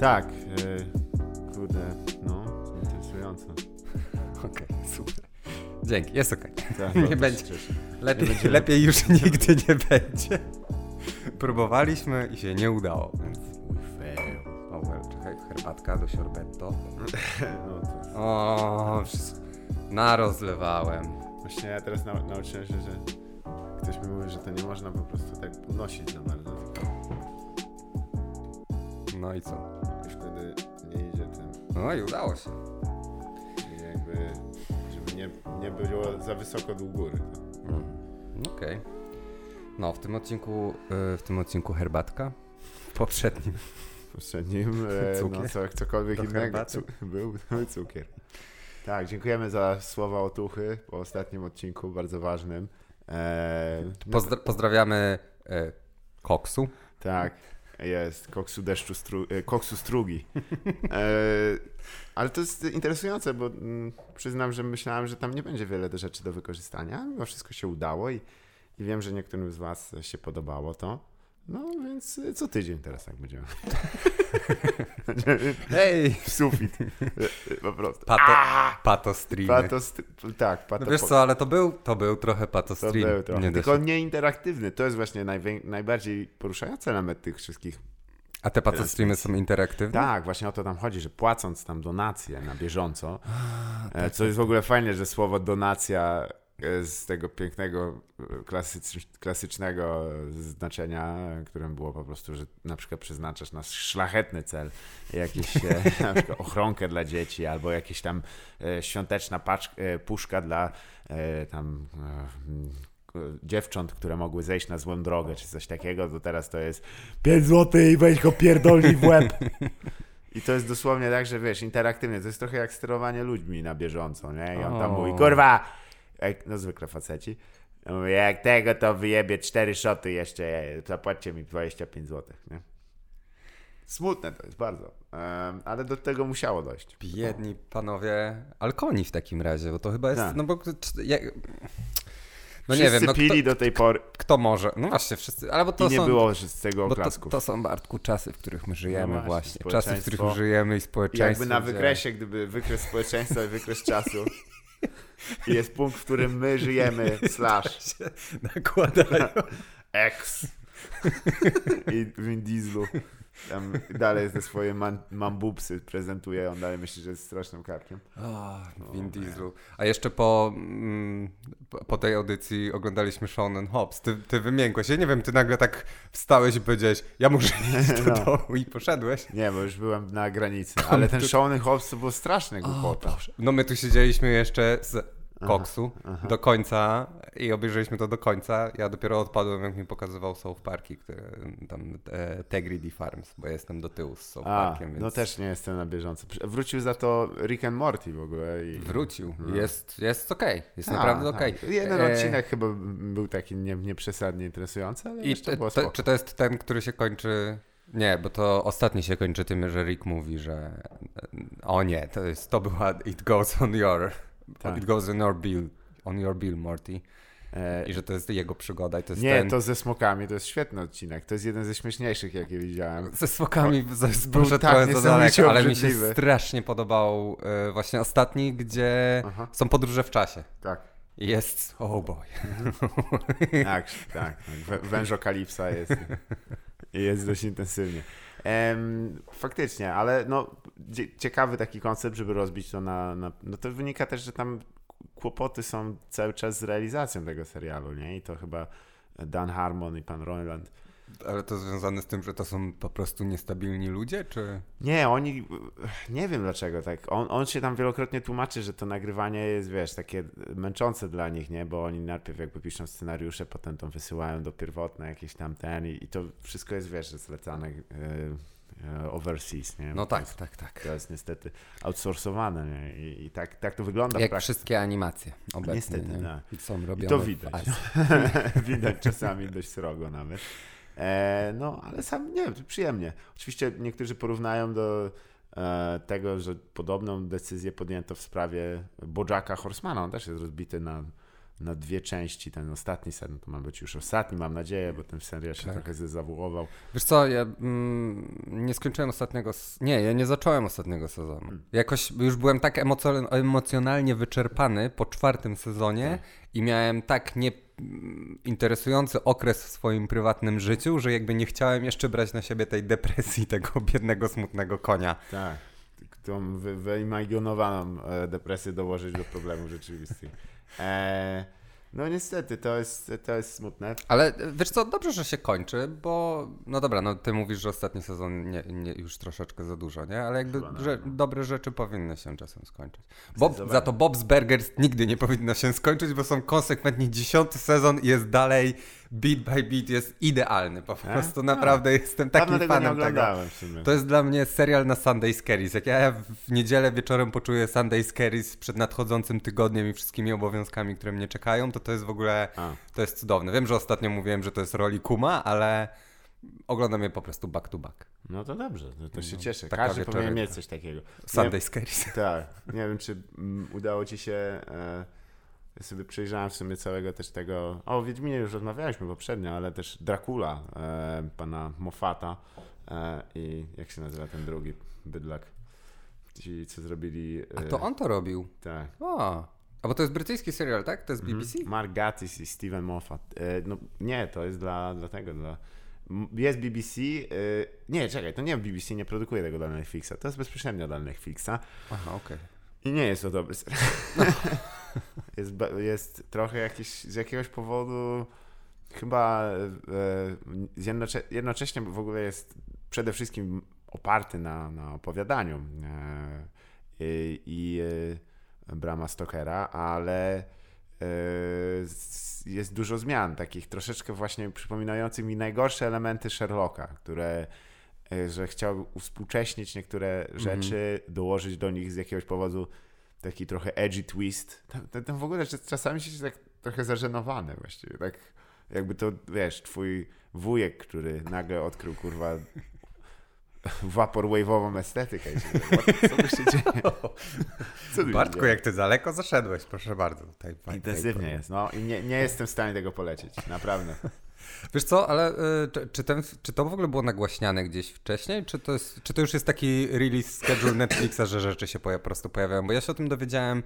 Tak, e, kurde, no, interesująco. Okej, super. Dzięki, jest okej. Tak, Nie będzie. Lepiej, będzie- lepiej już nigdy nie będzie. Próbowaliśmy i się nie udało, więc... Mój fail. Czekaj, herbatka do sorbetto. No to, O, wszystko... Narozlewałem. właśnie ja teraz nau- nauczyłem się, że ktoś mi mówi, że to nie można po prostu tak podnosić za bardzo. No i co? No i udało się. I jakby, żeby nie, nie było za wysoko do góry. Mm. Okej. No, w tym odcinku, y, w tym odcinku herbatka. W poprzednim. W poprzednim, e, Cukier. no co, cokolwiek Do innego, herbaty. cu- był, cukier. Tak, dziękujemy za słowa otuchy po ostatnim odcinku, bardzo ważnym. E, no, Pozdra- pozdrawiamy e, Koksu. Tak, jest. Koksu deszczu stru, e, koksu strugi. E, ale to jest interesujące, bo mm, przyznam, że myślałem, że tam nie będzie wiele do rzeczy do wykorzystania. Mimo wszystko się udało i, i wiem, że niektórym z Was się podobało to. No więc e, co tydzień teraz tak będziemy. Hej! sufit. Po prostu. Pato, pato streamy. Pato, tak, pato No wiesz co, ale to był, to był trochę pato To stream. był trochę. Nie Tylko się. nie interaktywny. To jest właśnie najbardziej poruszający element tych wszystkich A te pato streamy są interaktywne? Tak, właśnie o to tam chodzi, że płacąc tam donacje na bieżąco, e, co jest w ogóle fajne, że słowo donacja z tego pięknego, e, klasycz, klasycznego znaczenia, e, którym było po prostu, że na przykład przeznaczasz na szlachetny cel, jakiś e, na przykład ochronkę dla dzieci, albo jakieś tam e, świąteczna paczk, e, puszka dla e, tam e, dziewcząt, które mogły zejść na złą drogę, czy coś takiego, to teraz to jest 5 zł i weź go pierdolni w łeb. I to jest dosłownie tak, że wiesz, interaktywnie, to jest trochę jak sterowanie ludźmi na bieżąco, nie? I on tam mówi, kurwa, jak, no zwykle faceci, mówi, jak tego to wyjebie cztery szoty jeszcze, e, zapłaćcie mi 25 zł, nie? Smutne to jest bardzo, Em, ale do tego musiało dojść. Biedni panowie Alkoni w takim razie, bo to chyba jest, Tak. no bo... Jak, no Wszyscy nie wiem, no pili kto, do tej pory kto może? No właśnie, wszyscy, ale bo to i nie są... było z tego Bo to, oklasków. to są, Bartku, czasy, w których my żyjemy No właśnie. właśnie, Czasy, w których żyjemy i I społeczeństwo. jakby na gdzie- wykresie, gdyby wykres społeczeństwa i wykres czasu i jest punkt, w którym my żyjemy, slash, nakładają. X i Vin Dieslu tam dalej ze swoje man, mambupsy prezentuje, on dalej myśli, że jest strasznym karkiem. O, Vin. Dieslu. A jeszcze po, mm, po- tej audycji oglądaliśmy and Hobbs. Ty, ty wymiękłeś. Ja nie wiem, ty nagle tak wstałeś i powiedziałeś, ja muszę iść do No. domu i poszedłeś. Nie, bo już byłem na granicy, ale ten Shawn Hobbs to było straszne głupota. No my tu siedzieliśmy jeszcze z koksu aha. do końca i obejrzeliśmy to do końca. Ja dopiero odpadłem, jak mi pokazywał South Parki, które tam e, Tegrity Farms, bo jestem do tyłu z South A, Parkiem, więc no też nie jestem na bieżąco. Wrócił za to Rick and Morty w ogóle. I... wrócił. No. Jest, jest okej, jest Tak, naprawdę tak. okej. Jeden E, odcinek chyba był taki nie, nieprzesadnie interesujący, ale I jeszcze te, było spoko. czy to jest ten, który się kończy... Nie, bo to ostatni się kończy tym, że Rick mówi, że o nie, to, jest, to była It Goes on Your Tak. It Goes on Your Bill, on your bill Morty E, i że to jest jego przygoda i to jest Nie, ten... to ze smokami, to jest świetny odcinek. To jest jeden ze śmieszniejszych, jakie widziałem. Ze smokami z- był poszedł tak daleko, ale mi się strasznie podobał e, właśnie ostatni, gdzie Aha. są podróże w czasie. Tak, Jest, oh boy. tak, tak. Wę- Wężokalipsa jest. Jest dość intensywnie. Em, faktycznie, ale no, cie- ciekawy taki koncept, żeby rozbić to na, na. No to wynika też, że tam kłopoty są cały czas z realizacją tego serialu, nie? I to chyba Dan Harmon i pan Roland. Ale to związane z tym, że to są po prostu niestabilni ludzie, czy... Nie, oni, nie wiem dlaczego tak. On, on się tam wielokrotnie tłumaczy, że to nagrywanie jest, wiesz, takie męczące dla nich, nie? Bo oni najpierw jakby piszą scenariusze, potem to wysyłają do pierwotne jakieś tam ten i, i to wszystko jest, wiesz, zlecane yy, overseas, nie? No To tak, jest- tak, tak. To jest niestety outsourcowane, nie? I, i tak, tak to wygląda Jak wszystkie animacje obecnie. Niestety, nie? I są robione to w widać. Azji. widać czasami dość srogo nawet. E, no, ale sam nie wiem, przyjemnie. Oczywiście niektórzy porównają do e, tego, że podobną decyzję podjęto w sprawie Bojacka Horsemana. On też jest rozbity na na dwie części. Ten ostatni sezon to ma być już ostatni, mam nadzieję, bo ten serial się Tak. trochę zezawuował. Wiesz co, ja mm, nie skończyłem ostatniego. Nie, ja nie zacząłem ostatniego sezonu. Hmm. Jakoś już byłem tak emocjonalnie wyczerpany po czwartym sezonie Tak. i miałem tak nie interesujący okres w swoim prywatnym życiu, że jakby nie chciałem jeszcze brać na siebie tej depresji tego biednego, smutnego konia. Tak. Tą wy, wyimaginowaną e, depresję dołożyć do problemów rzeczywistych. E, no niestety, to jest, to jest smutne. Ale e, wiesz co, dobrze, że się kończy, bo no dobra, no ty mówisz, że ostatni sezon nie, nie, już troszeczkę za dużo, nie? Ale jakby Chyba, no, że, no. dobre rzeczy powinny się czasem skończyć. Bob, za to Bob's Burgers nigdy nie powinno się skończyć, bo są konsekwentnie dziesiąty sezon i jest dalej beat by beat, jest idealny. Po prostu naprawdę jestem Dawno takim tego nie fanem tego. To jest dla mnie serial na Sunday Scaries. Jak ja w niedzielę wieczorem poczuję Sunday Scaries przed nadchodzącym tygodniem i wszystkimi obowiązkami, które mnie czekają, to to jest w ogóle, A. to jest cudowne. Wiem, że ostatnio mówiłem, że to jest roli Kuma, ale oglądam je po prostu back to back. No to dobrze, to, to się No, cieszę. taka Każdy powinien mieć coś takiego. Sunday Scaries. Tak. Nie wiem, czy mm, udało ci się. E, ja sobie przejrzałem w sumie całego też tego. O, Wiedźminie już rozmawialiśmy poprzednio, ale też Dracula e, pana Moffata e, i jak się nazywa ten drugi bydlak. Ci, co zrobili. A e, to on to robił. Tak. O, a bo to jest brytyjski serial, tak? To jest BBC? Mark Gatiss i Steven Moffat. E, no nie, to jest dla, dla tego, dla... Jest BBC, e, nie, czekaj, to nie BBC nie produkuje tego dla Netflixa, to jest bezpośrednio dla Netflixa Aha, okej. i nie jest to dobry serial. jest, jest trochę jakiś, z jakiegoś powodu chyba e, jednocze, jednocześnie w ogóle jest przede wszystkim oparty na, na opowiadaniu e, i, i e, Brama Stokera, ale jest dużo zmian, takich troszeczkę właśnie przypominających mi najgorsze elementy Sherlocka, które że chciał uspółcześnić niektóre rzeczy, dołożyć do nich z jakiegoś powodu taki trochę edgy twist. Ten, ten w ogóle czasami się tak trochę zażenowany właściwie, tak jakby to, wiesz, twój wujek, który nagle odkrył, kurwa, vaporwave'ową estetykę. Co tu się dzieje? Co Bartku, dzieje? jak ty daleko zaszedłeś, proszę bardzo. Tutaj, Intensywnie jest, no i nie, nie jestem w stanie tego polecieć, naprawdę. Wiesz co, ale y, czy, ten, czy to w ogóle było nagłaśniane gdzieś wcześniej? Czy to, jest, czy to już jest taki release schedule Netflixa, że rzeczy się po prostu pojawiają? Bo ja się o tym dowiedziałem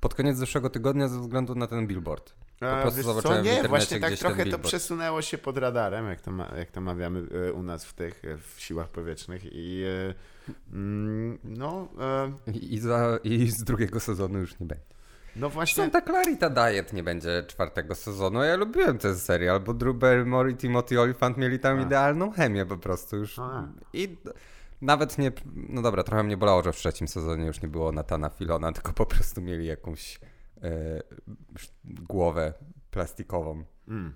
pod koniec zeszłego tygodnia ze względu na ten billboard. Po A, prostu zobaczyłem co? w Nie, internecie właśnie tak trochę to przesunęło się pod radarem, jak to, ma, jak to mawiamy e, u nas w tych, e, w siłach powietrznych i mm, no, e, i, za, I z drugiego sezonu już nie będzie. No właśnie, Santa Clarita Diet nie będzie czwartego sezonu. Ja lubiłem ten serial, bo Drew Barrymore i Timothy Olyphant mieli tam A. idealną chemię po prostu już. A. I d- nawet nie, no dobra, trochę mnie bolało, że w trzecim sezonie już nie było Natana Filona, tylko po prostu mieli jakąś e, głowę plastikową, mm.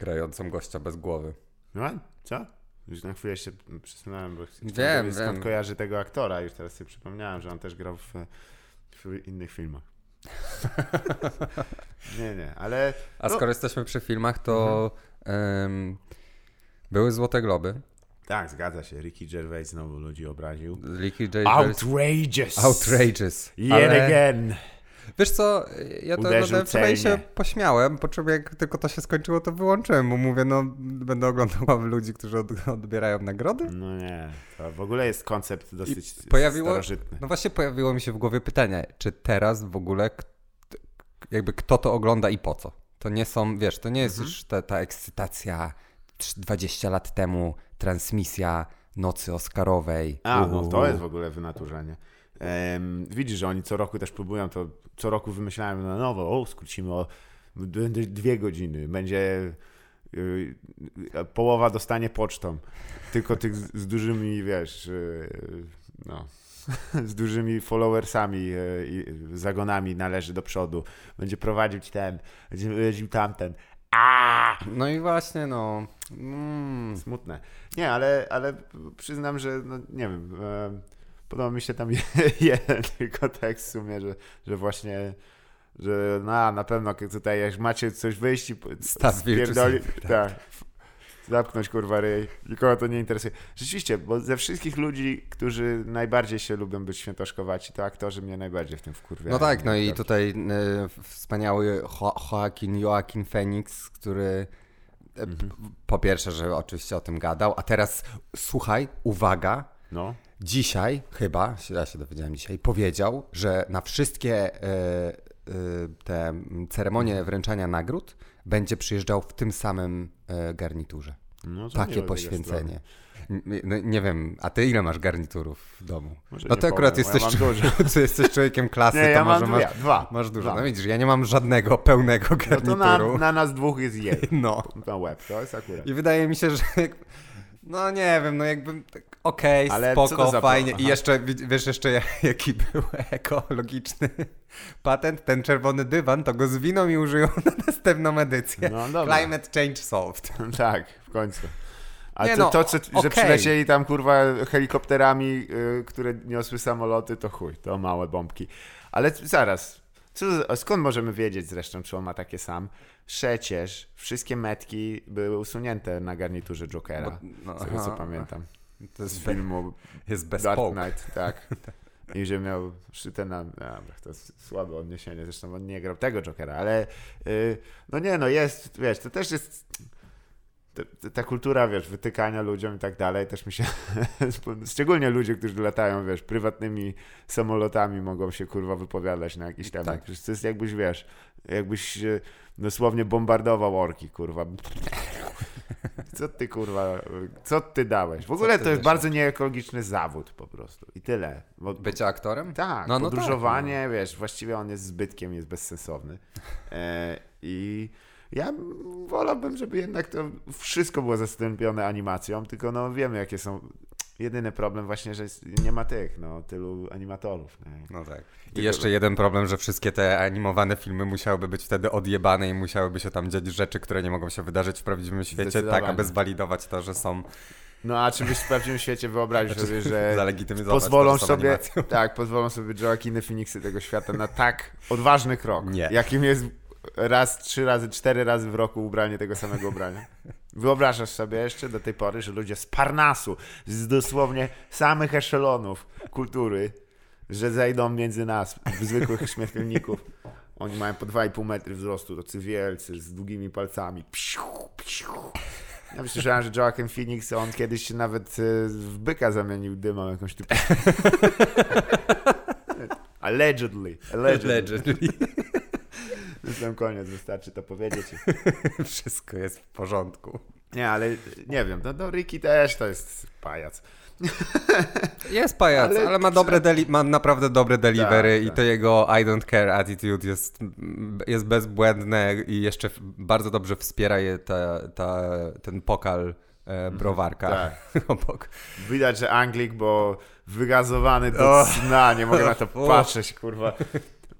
grającą gościa bez głowy. no, co? Już na chwilę się przesunąłem, bo Wiem, wiedzieć, skąd wiem. kojarzy tego aktora, już teraz sobie przypomniałem, że on też grał w, w innych filmach. nie, nie, ale A No. skoro jesteśmy przy filmach, to em, były Złote Globy. tak, zgadza się, Ricky Gervais znowu ludzi obraził. Ricky J. Outrageous! Outrageous. Yet ale- again! Wiesz co, ja to Uderzył oglądałem wczoraj i się pośmiałem, po czym jak tylko to się skończyło, to wyłączyłem, bo mówię, no będę oglądał ludzi, którzy od, odbierają nagrody. No nie, to w ogóle jest koncept dosyć pojawiło- starożytny. No właśnie pojawiło mi się w głowie pytanie, czy teraz w ogóle jakby kto to ogląda i po co? To nie są, wiesz, to nie jest Mhm. już ta, ta ekscytacja trz- 20 lat temu, transmisja nocy Oscarowej. A, no to jest w ogóle wynaturzenie. Widzisz, że oni co roku też próbują to, co roku wymyślają na nowo, o, skrócimy o dwie godziny, będzie y, połowa dostanie pocztą, tylko tych z, dużymi, wiesz, y, no, z dużymi followersami y, i zagonami należy do przodu, będzie prowadził ci ten, będzie prowadził tamten. A! No i właśnie, no. Mm. Smutne. Nie, ale, ale przyznam, że no, nie wiem. E, podoba mi się tam jeden tylko tekst w sumie, że, że właśnie. Że na, na pewno tutaj jak macie coś wyjść i spierdoli- tak. Zapknąć kurwa ryj. Nikogo to nie interesuje. Rzeczywiście, bo ze wszystkich ludzi, którzy najbardziej się lubią być świętoszkowaci, to aktorzy mnie najbardziej w tym wkurwiają. No tak, no i tutaj y, wspaniały jo Joaquin, Joaquin Phoenix, który e, Mhm. po pierwsze, że oczywiście o tym gadał, a teraz słuchaj, uwaga, No. dzisiaj chyba, ja się dowiedziałem dzisiaj, powiedział, że na wszystkie e, e, te ceremonie wręczania nagród będzie przyjeżdżał w tym samym e, garniturze. no to Takie poświęcenie. N- No, nie wiem, a ty ile masz garniturów w domu? Może no nie to akurat powiem, jesteś, ja jesteś człowiekiem klasy, Nie, to ja mam może dwie, masz, dwa. masz dużo. Dwa. No widzisz, ja nie mam żadnego pełnego No garnituru. to na, na nas dwóch jest jej. No. Na łeb, to jest akurat. I wydaje mi się, że no nie wiem, no jakby okej, co spoko, fajnie. I jeszcze, wi- wiesz jeszcze ja- jaki był ekologiczny patent? Ten czerwony dywan, to go zwiną i użyją na następną edycję. No dobra. Climate change solved. Tak, w końcu. A Nie to, no, to co, że przylecieli tam kurwa helikopterami, y, które niosły samoloty, to chuj, to małe bombki. Ale zaraz, co, skąd możemy wiedzieć zresztą, czy on ma takie sam? Przecież wszystkie metki były usunięte na garniturze Jokera, Bo- no, z tego co aha. pamiętam. To Z jest, filmu jest bez Dark. Knight, tak. I że miał szyte na... Dobra, to jest słabe odniesienie, zresztą on nie grał tego Jokera, ale y, no nie, no jest, wiesz, to też jest... ta- kultura, wiesz, wytykania ludziom i tak dalej, też mi się. Szczególnie ludzie, którzy latają, wiesz, prywatnymi samolotami, mogą się kurwa wypowiadać na jakiś temat. Tak. To jest jakbyś, wiesz, jakbyś dosłownie bombardował orki, kurwa. Co ty kurwa, co ty dałeś? W ogóle to jest bardzo nieekologiczny zawód po prostu. I tyle. Bo, Bycie aktorem? tak, No, no podróżowanie, wiesz, właściwie on jest zbytkiem, jest bezsensowny. E, I ja wolałbym, żeby jednak to wszystko było zastąpione animacją, tylko no wiemy, jakie są... Jedyny problem właśnie, że nie ma tych, no, tylu animatorów. Nie? No tak. I Tylko- jeszcze jeden problem, że wszystkie te animowane filmy musiałyby być wtedy odjebane i musiałyby się tam dziać rzeczy, które nie mogą się wydarzyć w prawdziwym świecie, tak aby zwalidować to, że są No a czy byś w prawdziwym świecie wyobraził sobie, że pozwolą sobie, animacją. tak, pozwolą sobie Joaquiny Phoenixy tego świata na tak odważny krok, Nie. jakim jest raz, trzy razy, cztery razy w roku ubranie tego samego ubrania. Wyobrażasz sobie jeszcze do tej pory, że ludzie z Parnasu, z dosłownie samych eszelonów kultury, że zejdą między nas, zwykłych śmiertelników. Oni mają po 2,5 metry wzrostu, tacy wielcy, z długimi palcami. Psiu, psiu. Ja myślę, że Joaquin Phoenix, on kiedyś się nawet e, w byka zamienił dymą jakąś typu. Allegedly. Allegedly. Allegedly. Jestem koniec, wystarczy to powiedzieć. Wszystko jest w porządku. Nie, ale nie wiem, no, no Ricky też to jest pajac. Jest pajac, ale, Ale- ma, dobre deli- ma naprawdę dobre delivery Tak, i tak. to jego I don't care attitude jest, jest bezbłędne i jeszcze bardzo dobrze wspiera je ta, ta, ten pokal e, browarka Tak. obok. Widać, że Anglik, bo wygazowany do O. sna, nie mogę na to patrzeć, kurwa.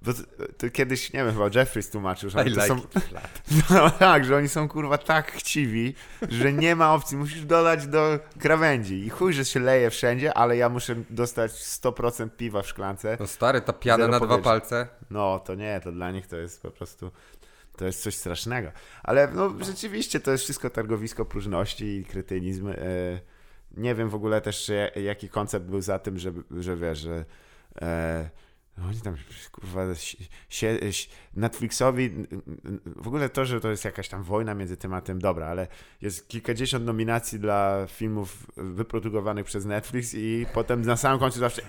Bo to, to kiedyś, nie wiem, chyba Jeffries tłumaczył, że oni like są... No tak, że oni są kurwa tak chciwi, że nie ma opcji, musisz dodać do krawędzi. I chuj, że się leje wszędzie, ale ja muszę dostać 100% piwa w szklance. No stary, ta piana na dwa palce. No to nie, to dla nich to jest po prostu, to jest coś strasznego. Ale no rzeczywiście to jest wszystko targowisko próżności i kretynizm. E, Nie wiem w ogóle też, jaki koncept był za tym, że, że wiesz, że e, oni tam kurwa się, Netflixowi w ogóle to, że to jest jakaś tam wojna między tym a tym, dobra, ale jest kilkadziesiąt nominacji dla filmów wyprodukowanych przez Netflix i potem na samym końcu zawsze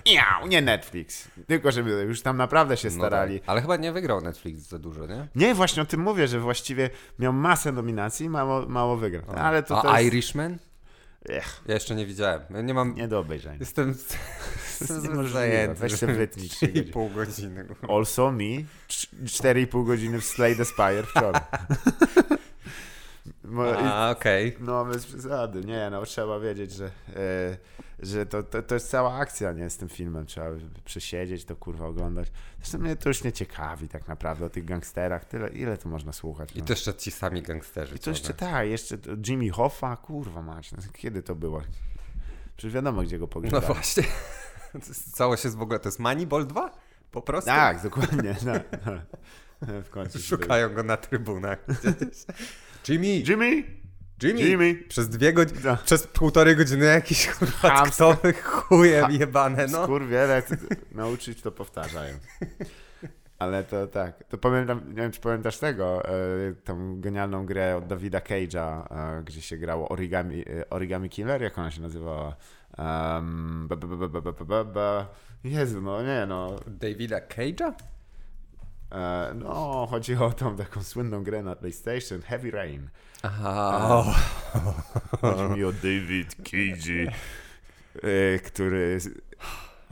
nie Netflix. Tylko żeby już tam naprawdę się No starali. tak. Ale chyba nie wygrał Netflix za dużo, nie? Nie, właśnie o tym mówię, że właściwie miał masę nominacji i mało, mało wygrał. Ale to, A to jest... Irishman? Ech, Ja jeszcze nie widziałem. Ja nie mam... nie do obejrzenia. Jestem jest z- niemożliwe. zajęty. Weź sobie wytnij trzy godziny. pół godziny. Also me, cz- 4,5 godziny w Slay the Spire wczoraj. A, okej. No, bez przesady. Nie, no trzeba wiedzieć, że, e, że to, to, to jest cała akcja, nie, z tym filmem. Trzeba przesiedzieć, to kurwa oglądać. Zresztą mnie to już nie ciekawi tak naprawdę o tych gangsterach. Tyle, ile tu można słuchać? I no? to jeszcze ci sami gangsterzy. I to jeszcze tak, jeszcze Jimmy Hoffa, kurwa mać, no, kiedy to było? Przecież wiadomo, gdzie go No pogrzebali. właśnie. Całość jest w ogóle, to jest Moneyball 2? Po prostu? tak, dokładnie. No, no. W końcu. Szukają go na trybunach. Jimmy! Jimmy! Jimmy. Jimmy. Przez dwie godziny, no. przez półtorej godziny jakiś kurwa tktowy chujem jebane, no. Skurwiele, nauczyć to powtarzają. Ale to tak, to pamiętam, nie wiem czy pamiętasz tego, y, tą genialną grę od Davida Cage'a, e, gdzie się grało Origami, y, origami Killer, jak ona się nazywała? Um, ba, ba, ba, Jezu, no nie no. Davida Cage'a? E, no, chodzi o tą taką słynną grę na PlayStation, Heavy Rain. Aha. O. Chodzi mi o David Cage, e, który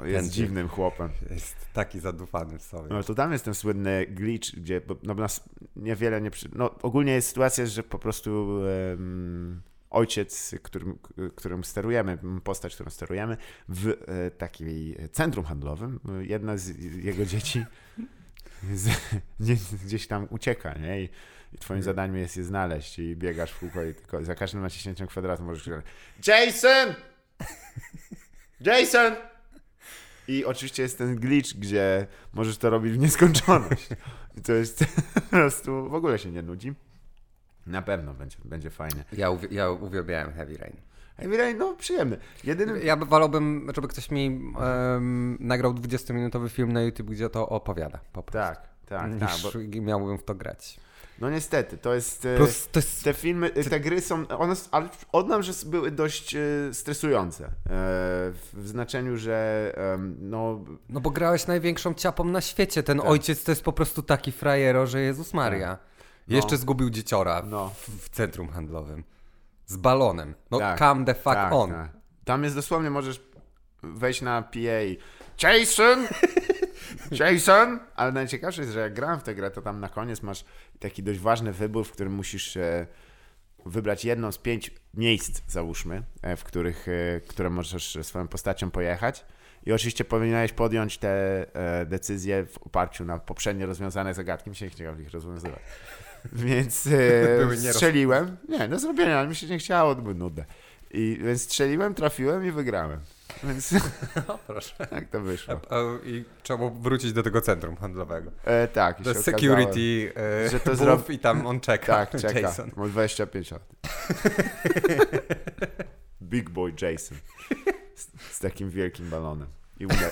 jest Ten dziwnym chłopem. Jest taki zadufany w sobie. No to tam jest ten słynny glitch, gdzie bo, no, nas niewiele nie... Przy... No ogólnie jest sytuacja, że po prostu em, ojciec, którym, którym sterujemy, postać, którą sterujemy, w e, takiej centrum handlowym, jedna z jego dzieci z, gdzieś tam ucieka, nie? I, i twoim zadaniem jest je znaleźć i biegasz w kółko i tylko za każdym naciśnięciem kwadratu możesz krzyczeć Jason! Jason! I oczywiście jest ten glitch, gdzie możesz to robić w nieskończoność. I to jest po prostu, w ogóle się nie nudzi. Na pewno będzie, będzie fajnie. Ja, uwi- ja uwielbiałem Heavy Rain. Heavy Rain, no przyjemny. Jedyny... Ja by wolałbym, żeby ktoś mi em, nagrał 20-minutowy film na YouTube, gdzie to opowiada po prostu. Tak, tak, tak. Bo, Niż miałbym w to grać. no niestety, to jest... e, Plus to jest Te filmy, te gry są, one, ale odnam, że były dość e, stresujące. E, w, znaczeniu, że no, No bo grałeś największą ciapą na świecie. Ten Tak. ojciec to jest po prostu taki frajero, że Jezus Maria. No. Jeszcze zgubił dzieciora No. w, w centrum handlowym. Z balonem. No Tak, come the fuck tak, on. tak. Tam jest dosłownie, możesz wejść na PA Jason! Jason! Ale najciekawsze jest, że jak grałem w tę grę, to tam na koniec masz taki dość ważny wybór, w którym musisz e, wybrać jedno z pięć miejsc, załóżmy, e, w których, e, które możesz swoją postacią pojechać. I oczywiście powinieneś podjąć te decyzje w oparciu na poprzednio rozwiązane zagadki. Mi się nie chciało ich rozwiązywać. Więc e, strzeliłem. Nie, do zrobienia, ale mi się nie chciało, było nudne. I więc strzeliłem, trafiłem i wygrałem. Więc O, proszę. tak to wyszło. A, a, I trzeba było wrócić do tego centrum handlowego. E, tak, Do security e, że to to zrob- i tam on czeka. Tak, czeka. Jason. Mam 25 lat. Big boy Jason. Z, z takim wielkim balonem. I uda.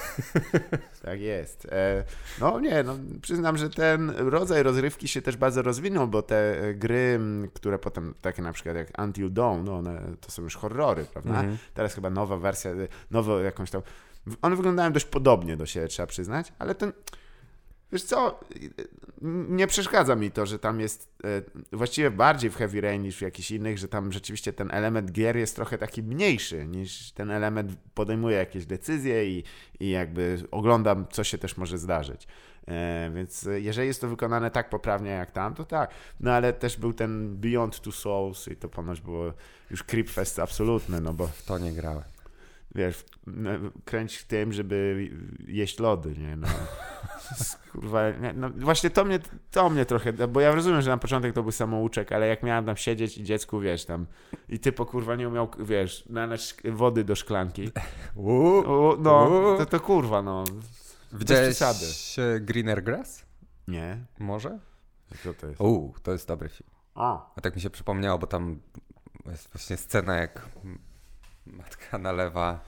tak jest. E, no nie, no, przyznam, że ten rodzaj rozrywki się też bardzo rozwinął, bo te e, gry, które potem, takie na przykład jak Until Dawn, no one to są już horrory, prawda? Mhm. Teraz chyba nowa wersja, e, nowo jakąś tam... One wyglądają dość podobnie do siebie, trzeba przyznać, ale ten... Wiesz co, nie przeszkadza mi to, że tam jest e, właściwie bardziej w Heavy Rain niż w jakichś innych, że tam rzeczywiście ten element gier jest trochę taki mniejszy niż ten element podejmuje jakieś decyzje i, i jakby oglądam, co się też może zdarzyć. E, więc jeżeli jest to wykonane tak poprawnie jak tam, to tak. No ale też był ten Beyond Two Souls i to ponoć było już creepfest absolutny, no bo W to nie grałem. Wiesz, no, kręć w tym, żeby jeść lody, nie? No. Kurwa, no właśnie to mnie, to mnie trochę, bo ja rozumiem, że na początek to był samouczek, ale jak miałem tam siedzieć i dziecku, wiesz, tam i ty po kurwa nie umiał, wiesz, nalać wody do szklanki, o, no, to, to kurwa, no. Widziałeś Greener Grass? Nie? Może? Co to jest? Uuu, to jest dobry film. A, A tak mi się przypomniało, bo tam jest właśnie scena, jak matka nalewa.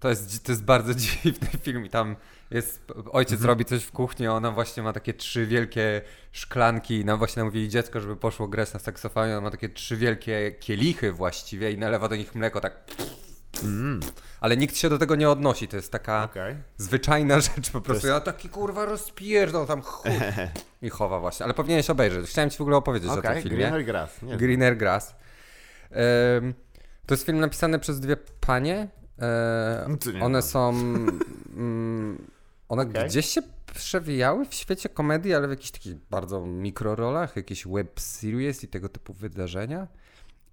To jest, to jest bardzo dziwny film i tam jest, ojciec Mhm. robi coś w kuchni, a ona właśnie ma takie trzy wielkie szklanki i nam właśnie mówi dziecko, żeby poszło grać na saksofonie, ona ma takie trzy wielkie kielichy właściwie i nalewa do nich mleko tak. mm, Ale nikt się do tego nie odnosi, to jest taka okej. zwyczajna rzecz po prostu. jest- Ja taki kurwa rozpierdol tam chuj. I chowa właśnie, ale powinieneś obejrzeć. Chciałem ci w ogóle opowiedzieć o Okej, tym filmie. Greener Grass. Nie, Greener Grass. Em, to jest film napisany przez dwie panie. E, No one są. Mm, one Okej. gdzieś się przewijały w świecie komedii, ale w jakichś takich bardzo mikrorolach, jakieś web series i tego typu wydarzenia.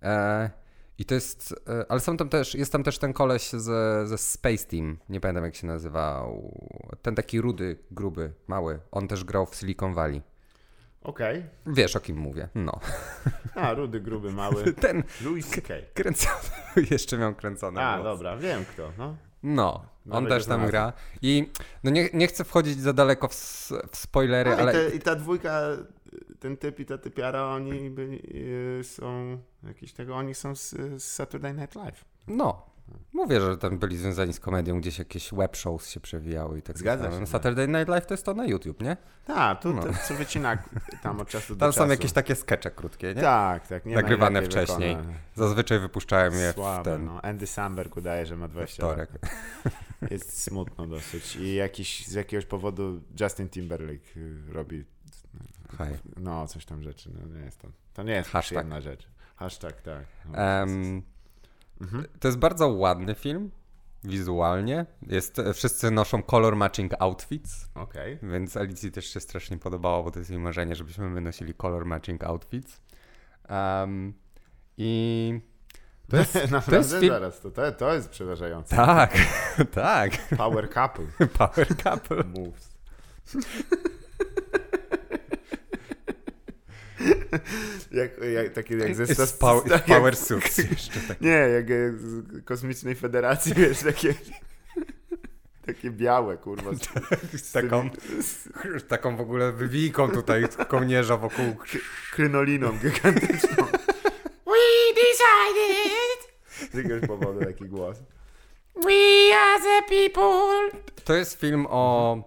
E, I to jest. E, ale są tam też, jest tam też ten koleś ze, ze Space Team. Nie pamiętam jak się nazywał. Ten taki rudy, gruby, mały. On też grał w Silicon Valley. Okej. Wiesz o kim mówię. No. A, rudy, gruby, mały. Ten Louis C.K. kręcony. Jeszcze miał kręcone. A, włosy. dobra, wiem kto, no. No, on Nawet też tam znalazłem. gra. I no nie, nie chcę wchodzić za daleko w, s- w spoilery, ale i, te, I ta dwójka ten typ i ta typiara, oni byli, y, są jakiś tego, oni są z, z Saturday Night Live. No. Mówię, że tam byli związani z komedią, gdzieś jakieś web shows się przewijały i tak Zgadza się, No. Saturday Night Live to jest to na YouTube, nie? Tak, tu No. to, co wycina tam od czasu do Tam czasu. są jakieś takie skecze krótkie, nie? Tak, tak. Nie Nagrywane wcześniej. wykonane. Zazwyczaj wypuszczałem je w Słabe, ten no. Andy Samberg udaje, że ma 20 wtorek. lat. Jest smutno dosyć. I jakiś, z jakiegoś powodu Justin Timberlake y, robi Hej. no coś tam rzeczy. No, nie jest to, to nie jest Hashtag. przyjemna rzecz. Hashtag, tak. No, Em, Mhm. To jest bardzo ładny film, wizualnie. Jest, wszyscy noszą color matching outfits, Okej. więc Alicji też się strasznie podobało, bo to jest jej marzenie, żebyśmy my nosili color matching outfits. Em, I to jest, Naprawdę to jest film... zaraz, to, to, to jest przerażające. Tak, tak. Power couple Power couple. moves. Jak, jak, takie jak ze stas- power, tak power suits jeszcze tak. Nie, jak e, z Kosmicznej Federacji, wiesz, takie, takie białe, kurwa. Z, Z taką, z taką w ogóle wywijką tutaj kołnierza wokół. krynoliną gigantyczną. We decided Z jakiegoś powodu taki głos. we are the people. To jest film o,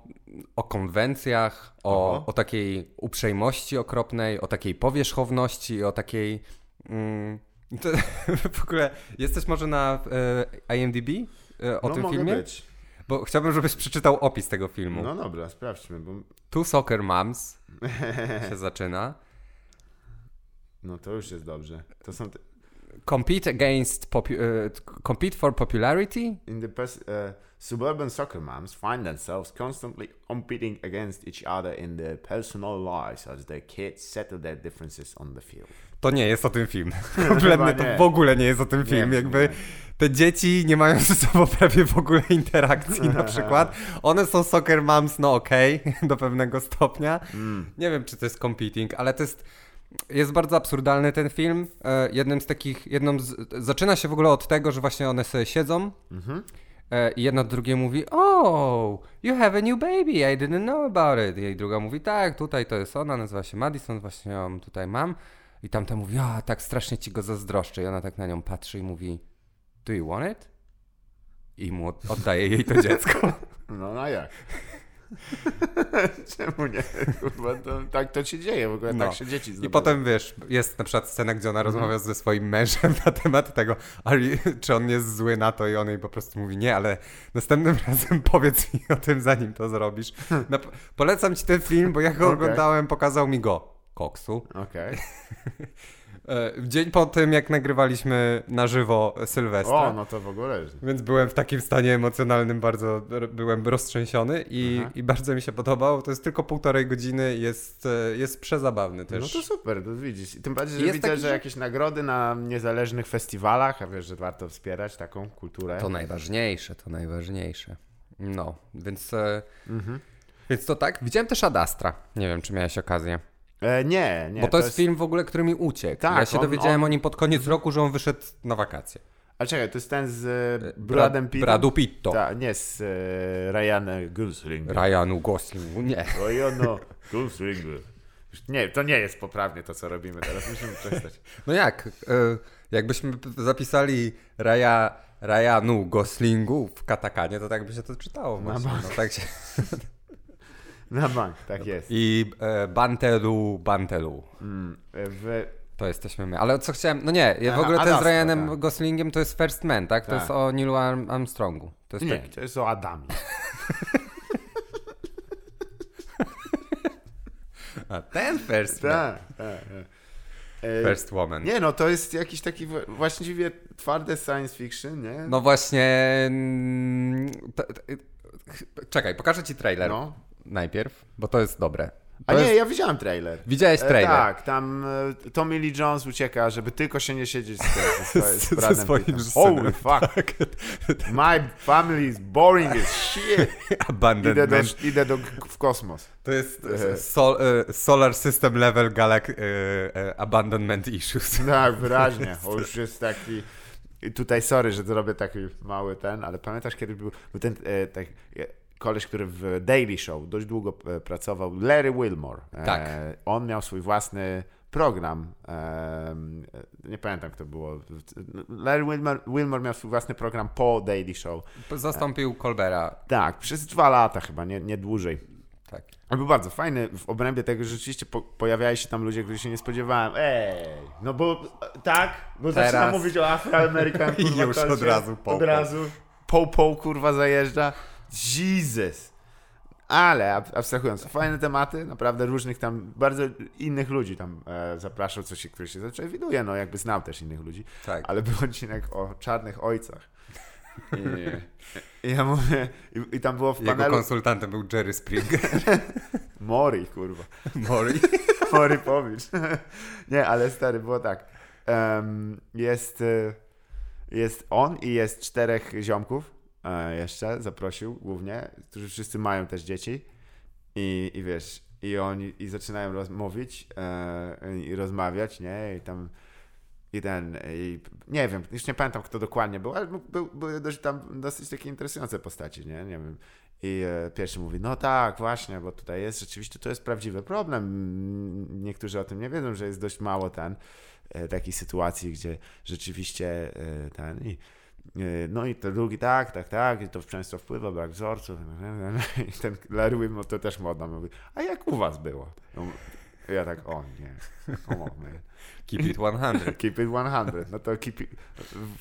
o konwencjach, o, o takiej uprzejmości okropnej, o takiej powierzchowności, o takiej. Mm, to, w ogóle jesteś może na e, IMDb e, o no tym mogę filmie? być. Bo chciałbym, żebyś przeczytał opis tego filmu. No dobra, sprawdźmy, bo... Two Soccer Moms się zaczyna. No to już jest dobrze. To są... Te... Compete against popu- e, compete for popularity? In the pers- uh, suburban soccer moms find themselves constantly competing against each other in their personal lives as their kids settle their differences on the field. To nie jest o tym film. Kompletnie to w ogóle nie jest o tym film. Nie, Jakby nie. te dzieci nie mają ze sobą prawie w ogóle interakcji na przykład. One są soccer moms, no okej, do pewnego stopnia. Mm. Nie wiem, czy to jest competing, ale to jest... Jest bardzo absurdalny ten film. E, jednym z takich, jedną z, zaczyna się w ogóle od tego, że właśnie one sobie siedzą Mhm. e, i jedna drugie mówi Oh, you have a new baby, I didn't know about it. I druga mówi tak, tutaj to jest ona, nazywa się Madison, właśnie ją tutaj mam. I tamta mówi, a tak strasznie ci go zazdroszczę. I ona tak na nią patrzy i mówi, do you want it? I mu od- oddaje jej to dziecko. No, no jak? Czemu nie? Kurwa, to, tak to się dzieje, w ogóle No. tak się dzieci I zdobywa. potem wiesz, jest na przykład scena, gdzie ona rozmawia ze swoim mężem na temat tego, czy on jest zły na to i on jej po prostu mówi nie, ale następnym razem powiedz mi o tym, zanim to zrobisz. Na, polecam ci ten film, bo jak go Okej. oglądałem, pokazał mi go. Koksu. Okej. W dzień po tym, jak nagrywaliśmy na żywo Sylwestra. O, no to w ogóle. Więc byłem w takim stanie emocjonalnym, bardzo byłem roztrzęsiony i, Aha. i bardzo mi się podobał. To jest tylko półtorej godziny, jest, e, jest przezabawny też. No to super, to widzisz. I tym bardziej, że Jest widzę, taki, że że- jakieś nagrody na niezależnych festiwalach, a wiesz, że warto wspierać taką kulturę. To najważniejsze, to najważniejsze. No, więc, e, Mhm. więc to tak. Widziałem też Adastra. Nie wiem, czy miałeś okazję. E, nie, nie. Bo to, jest film w ogóle, który mi uciekł. Tak, ja się on- dowiedziałem on- o nim pod koniec roku, że on wyszedł na wakacje. A czekaj, to jest ten z e, Brad- Bradem Pittem? Bradu Pitto. Tak, nie z e, Ryanem Goslingiem. Ryanu Goslingu, nie. Ryana Goslingu. Nie, to nie jest poprawnie to, co robimy teraz. Musimy przestać. No jak? E, jakbyśmy zapisali Raya, Ryanu Goslingu w katakanie, to tak by się to czytało właśnie. No, tak się... Na bank, tak jest. I e, Bantelu, Bantelu. Mm, w, To jesteśmy my. Ale co chciałem... No nie, ja w Aha, ogóle ten z Ryanem tak. Goslingiem to jest First Man, tak? To Tak. jest o Nilu Arm- Armstrongu. To jest nie, taki... to jest o Adamie. A, ten First Man. Tak, tak. tak. E, First Woman. Nie, no to jest jakiś taki właściwie twarde science fiction, nie? No właśnie... Czekaj, pokażę ci trailer No. Najpierw, bo to jest dobre. A To nie, jest... ja widziałem trailer. Widziałeś E, trailer? tak, tam e, Tommy Lee Jones ucieka, żeby tylko się nie siedzieć z, z Ze Bradem swoim synem. Holy fuck, Tak. my family is boring as shit. Idę do, Abandonment. idę do, w kosmos. To jest E. sol, e, Solar System Level Galac e, e, Abandonment Issues. Tak, wyraźnie. On już jest taki... Tutaj sorry, że zrobię taki mały ten, ale pamiętasz kiedy był, był ten e, tak, e, koleś, który w Daily Show dość długo e, pracował, Larry Wilmore. E, Tak. On miał swój własny program. e, Nie pamiętam, kto było. Larry Wilmore, Wilmore miał swój własny program po Daily Show. Zastąpił Colbera. Tak, przez dwa lata chyba, nie, nie dłużej. Tak. On był bardzo fajny w obrębie tego, że rzeczywiście po, pojawiali się tam ludzie, których się nie spodziewałem. Ej, no bo tak, bo Teraz. zaczyna mówić o Afroamerykan, I już od razu po, Od razu po, po, kurwa, zajeżdża. Jesus. Ale ab- abstrahując, fajne tematy, naprawdę różnych tam, bardzo innych ludzi tam e, zapraszał, co się, który się zaczęwiduje, no jakby znał też innych ludzi. Tak. Ale był odcinek o czarnych ojcach. I, ja mówię, i, i tam było w Jego panelu... konsultantem był Jerry Springer. Mori, kurwa. Mori. Moripowicz. Nie, ale stary, było tak. Em, jest, y, jest on i jest czterech ziomków e, jeszcze, zaprosił głównie, którzy wszyscy mają też dzieci. I, i wiesz, i oni i zaczynają roz, mówić e, i rozmawiać, nie? I tam i ten, i, nie wiem, już nie pamiętam kto dokładnie był, ale był, były dość, tam dosyć takie interesujące postaci, nie? Nie wiem. I e, pierwszy mówi, no tak, właśnie, bo tutaj jest rzeczywiście, to jest prawdziwy problem. Niektórzy o tym nie wiedzą, że jest dość mało ten, e, takich sytuacji, gdzie rzeczywiście e, ten i e, no i ten drugi tak, tak, tak, i to często wpływa, brak wzorców. I ten Larry Wilmore to też modna mówi, a jak u was było? No, ja tak, o nie, on, man. Keep it 100. Keep it 100. No to keep it,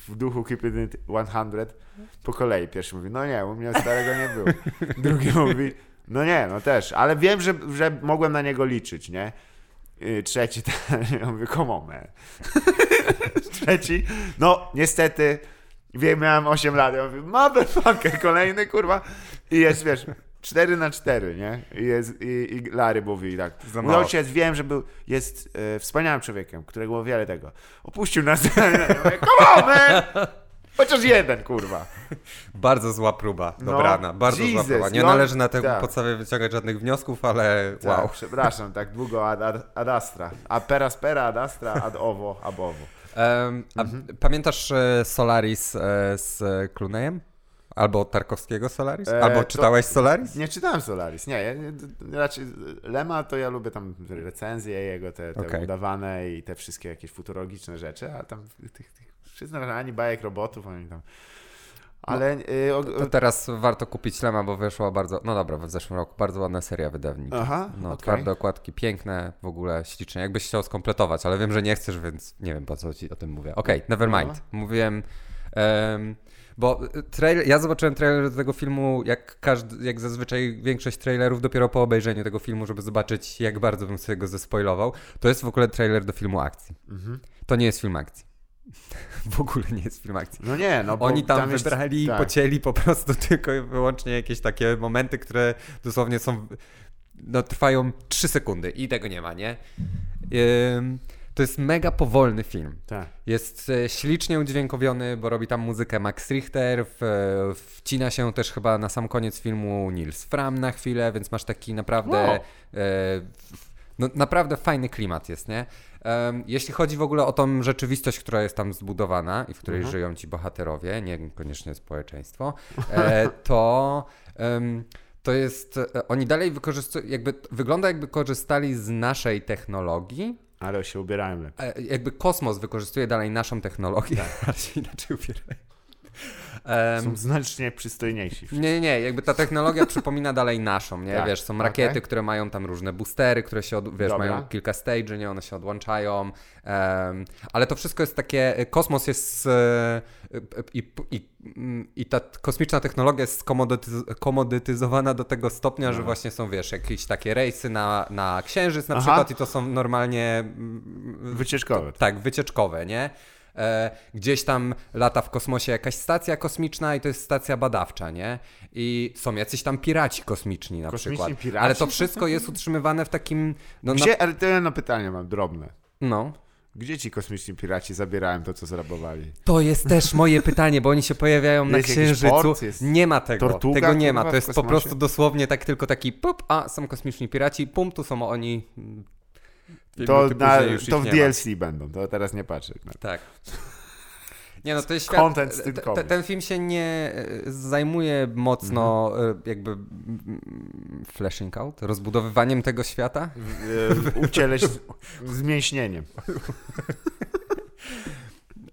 w duchu keep it 100 po kolei. Pierwszy mówi, no nie, u mnie starego nie było. Drugi mówi, no nie, no też, ale wiem, że, że mogłem na niego liczyć, nie? I Trzeci, ten, ja mówię, come on, man. Trzeci, no niestety, wiem, miałem 8 lat, ja mówię, motherfucker, kolejny, kurwa. I jest, wiesz, 4 na 4, nie? I, jest, i, i Larry mówi tak. Mało. ojciec wiem, że był, jest e, wspaniałym człowiekiem, którego było wiele tego. Opuścił nas. Ja mówię, Come on, man! Chociaż jeden, kurwa. Bardzo zła próba No, dobrana. Bardzo zła Jesus, próba. Nie on- należy na tej tak. podstawie wyciągać żadnych wniosków, ale Wow. wow. przepraszam, tak długo ad, ad, ad astra. A per aspera, ad astra, ad ovo, ab ovo. Em, a Mhm. Pamiętasz e, Solaris e, z e, Clooneyem? Albo Tarkowskiego Solaris? E, Albo to- czytałeś Solaris? Nie czytałem Solaris, nie, ja, raczej Lema to ja lubię tam recenzje jego, te, te Okej. udawane i te wszystkie jakieś futurologiczne rzeczy, a tam tych, tych, przyznam, ani bajek robotów, ani tam... Ale y, o, To teraz warto kupić Lema, bo wyszła bardzo, no dobra, w zeszłym roku bardzo ładna seria wydawnicza. Aha, No, okej. twarde okładki, piękne, w ogóle śliczne. Jakbyś chciał skompletować, ale wiem, że nie chcesz, więc nie wiem po co ci o tym mówię. Okej, never mind. No. Mówiłem, em, bo trailer, ja zobaczyłem trailer do tego filmu, jak każdy, jak zazwyczaj większość trailerów dopiero po obejrzeniu tego filmu, żeby zobaczyć, jak bardzo bym sobie go zespoilował. To jest w ogóle trailer do filmu akcji. Mhm. To nie jest film akcji. w ogóle nie jest film akcji. No nie, no bo Oni tam, jest- wybrali i tak. pocięli po prostu tylko i wyłącznie jakieś takie momenty, które dosłownie są, no trwają 3 sekundy i tego nie ma, nie? Ym, to jest mega powolny film. Tak. Jest e, ślicznie udźwiękowiony, bo robi tam muzykę Max Richter, w, e, wcina się też chyba na sam koniec filmu Nils Fram na chwilę, więc masz taki naprawdę Wow. e, no, naprawdę fajny klimat jest, nie? Em, jeśli chodzi w ogóle o tą rzeczywistość, która jest tam zbudowana i w której Mhm. żyją ci bohaterowie, niekoniecznie społeczeństwo, e, to em, to jest, e, oni dalej wykorzystują, jakby, wygląda jakby korzystali z naszej technologii, Ale się ubierają lepiej. E, jakby kosmos wykorzystuje dalej naszą technologię, ale się inaczej ubierają. Są znacznie przystojniejsi. nie, nie, nie, jakby ta technologia przypomina dalej naszą, nie? Tak, Wiesz, są rakiety, okej. które mają tam różne boostery, które się, od, wiesz, Dobra. mają kilka stage'y, nie? One się odłączają, em, ale to wszystko jest takie, e, kosmos jest e, i, i, mm, i ta kosmiczna technologia jest skomodytyz- komodytyzowana do tego stopnia, że No. właśnie są, wiesz, jakieś takie rejsy na, na Księżyc na Aha. przykład i to są normalnie mm, Wycieczkowe. tak, wycieczkowe, nie? E, gdzieś tam lata w kosmosie jakaś stacja kosmiczna i to jest stacja badawcza, nie? I są jacyś tam piraci kosmiczni na Kosmiczni przykład. piraci? Ale to wszystko jest utrzymywane w takim... No, na, Gdzie, ale to jedno pytanie mam, drobne. no. Gdzie ci kosmiczni piraci zabierają to, co zrabowali? To jest też moje pytanie, bo oni się pojawiają na Jest jakiś Księżycu. port? Jest Nie ma tego. tortuga, tego nie ma. kurwa, To w jest po kosmosie? prostu dosłownie tak tylko taki pup, a są kosmiczni piraci, pum, tu są oni. To, na, to w ma. DLC będą, to teraz nie patrzę. na to. Tak. Nie no, to jest świat, Content z tym te- komiks. Ten film się nie e, zajmuje mocno Mhm. e, jakby mm, flashing out, rozbudowywaniem tego świata. E, Ucieleś zmięśnieniem.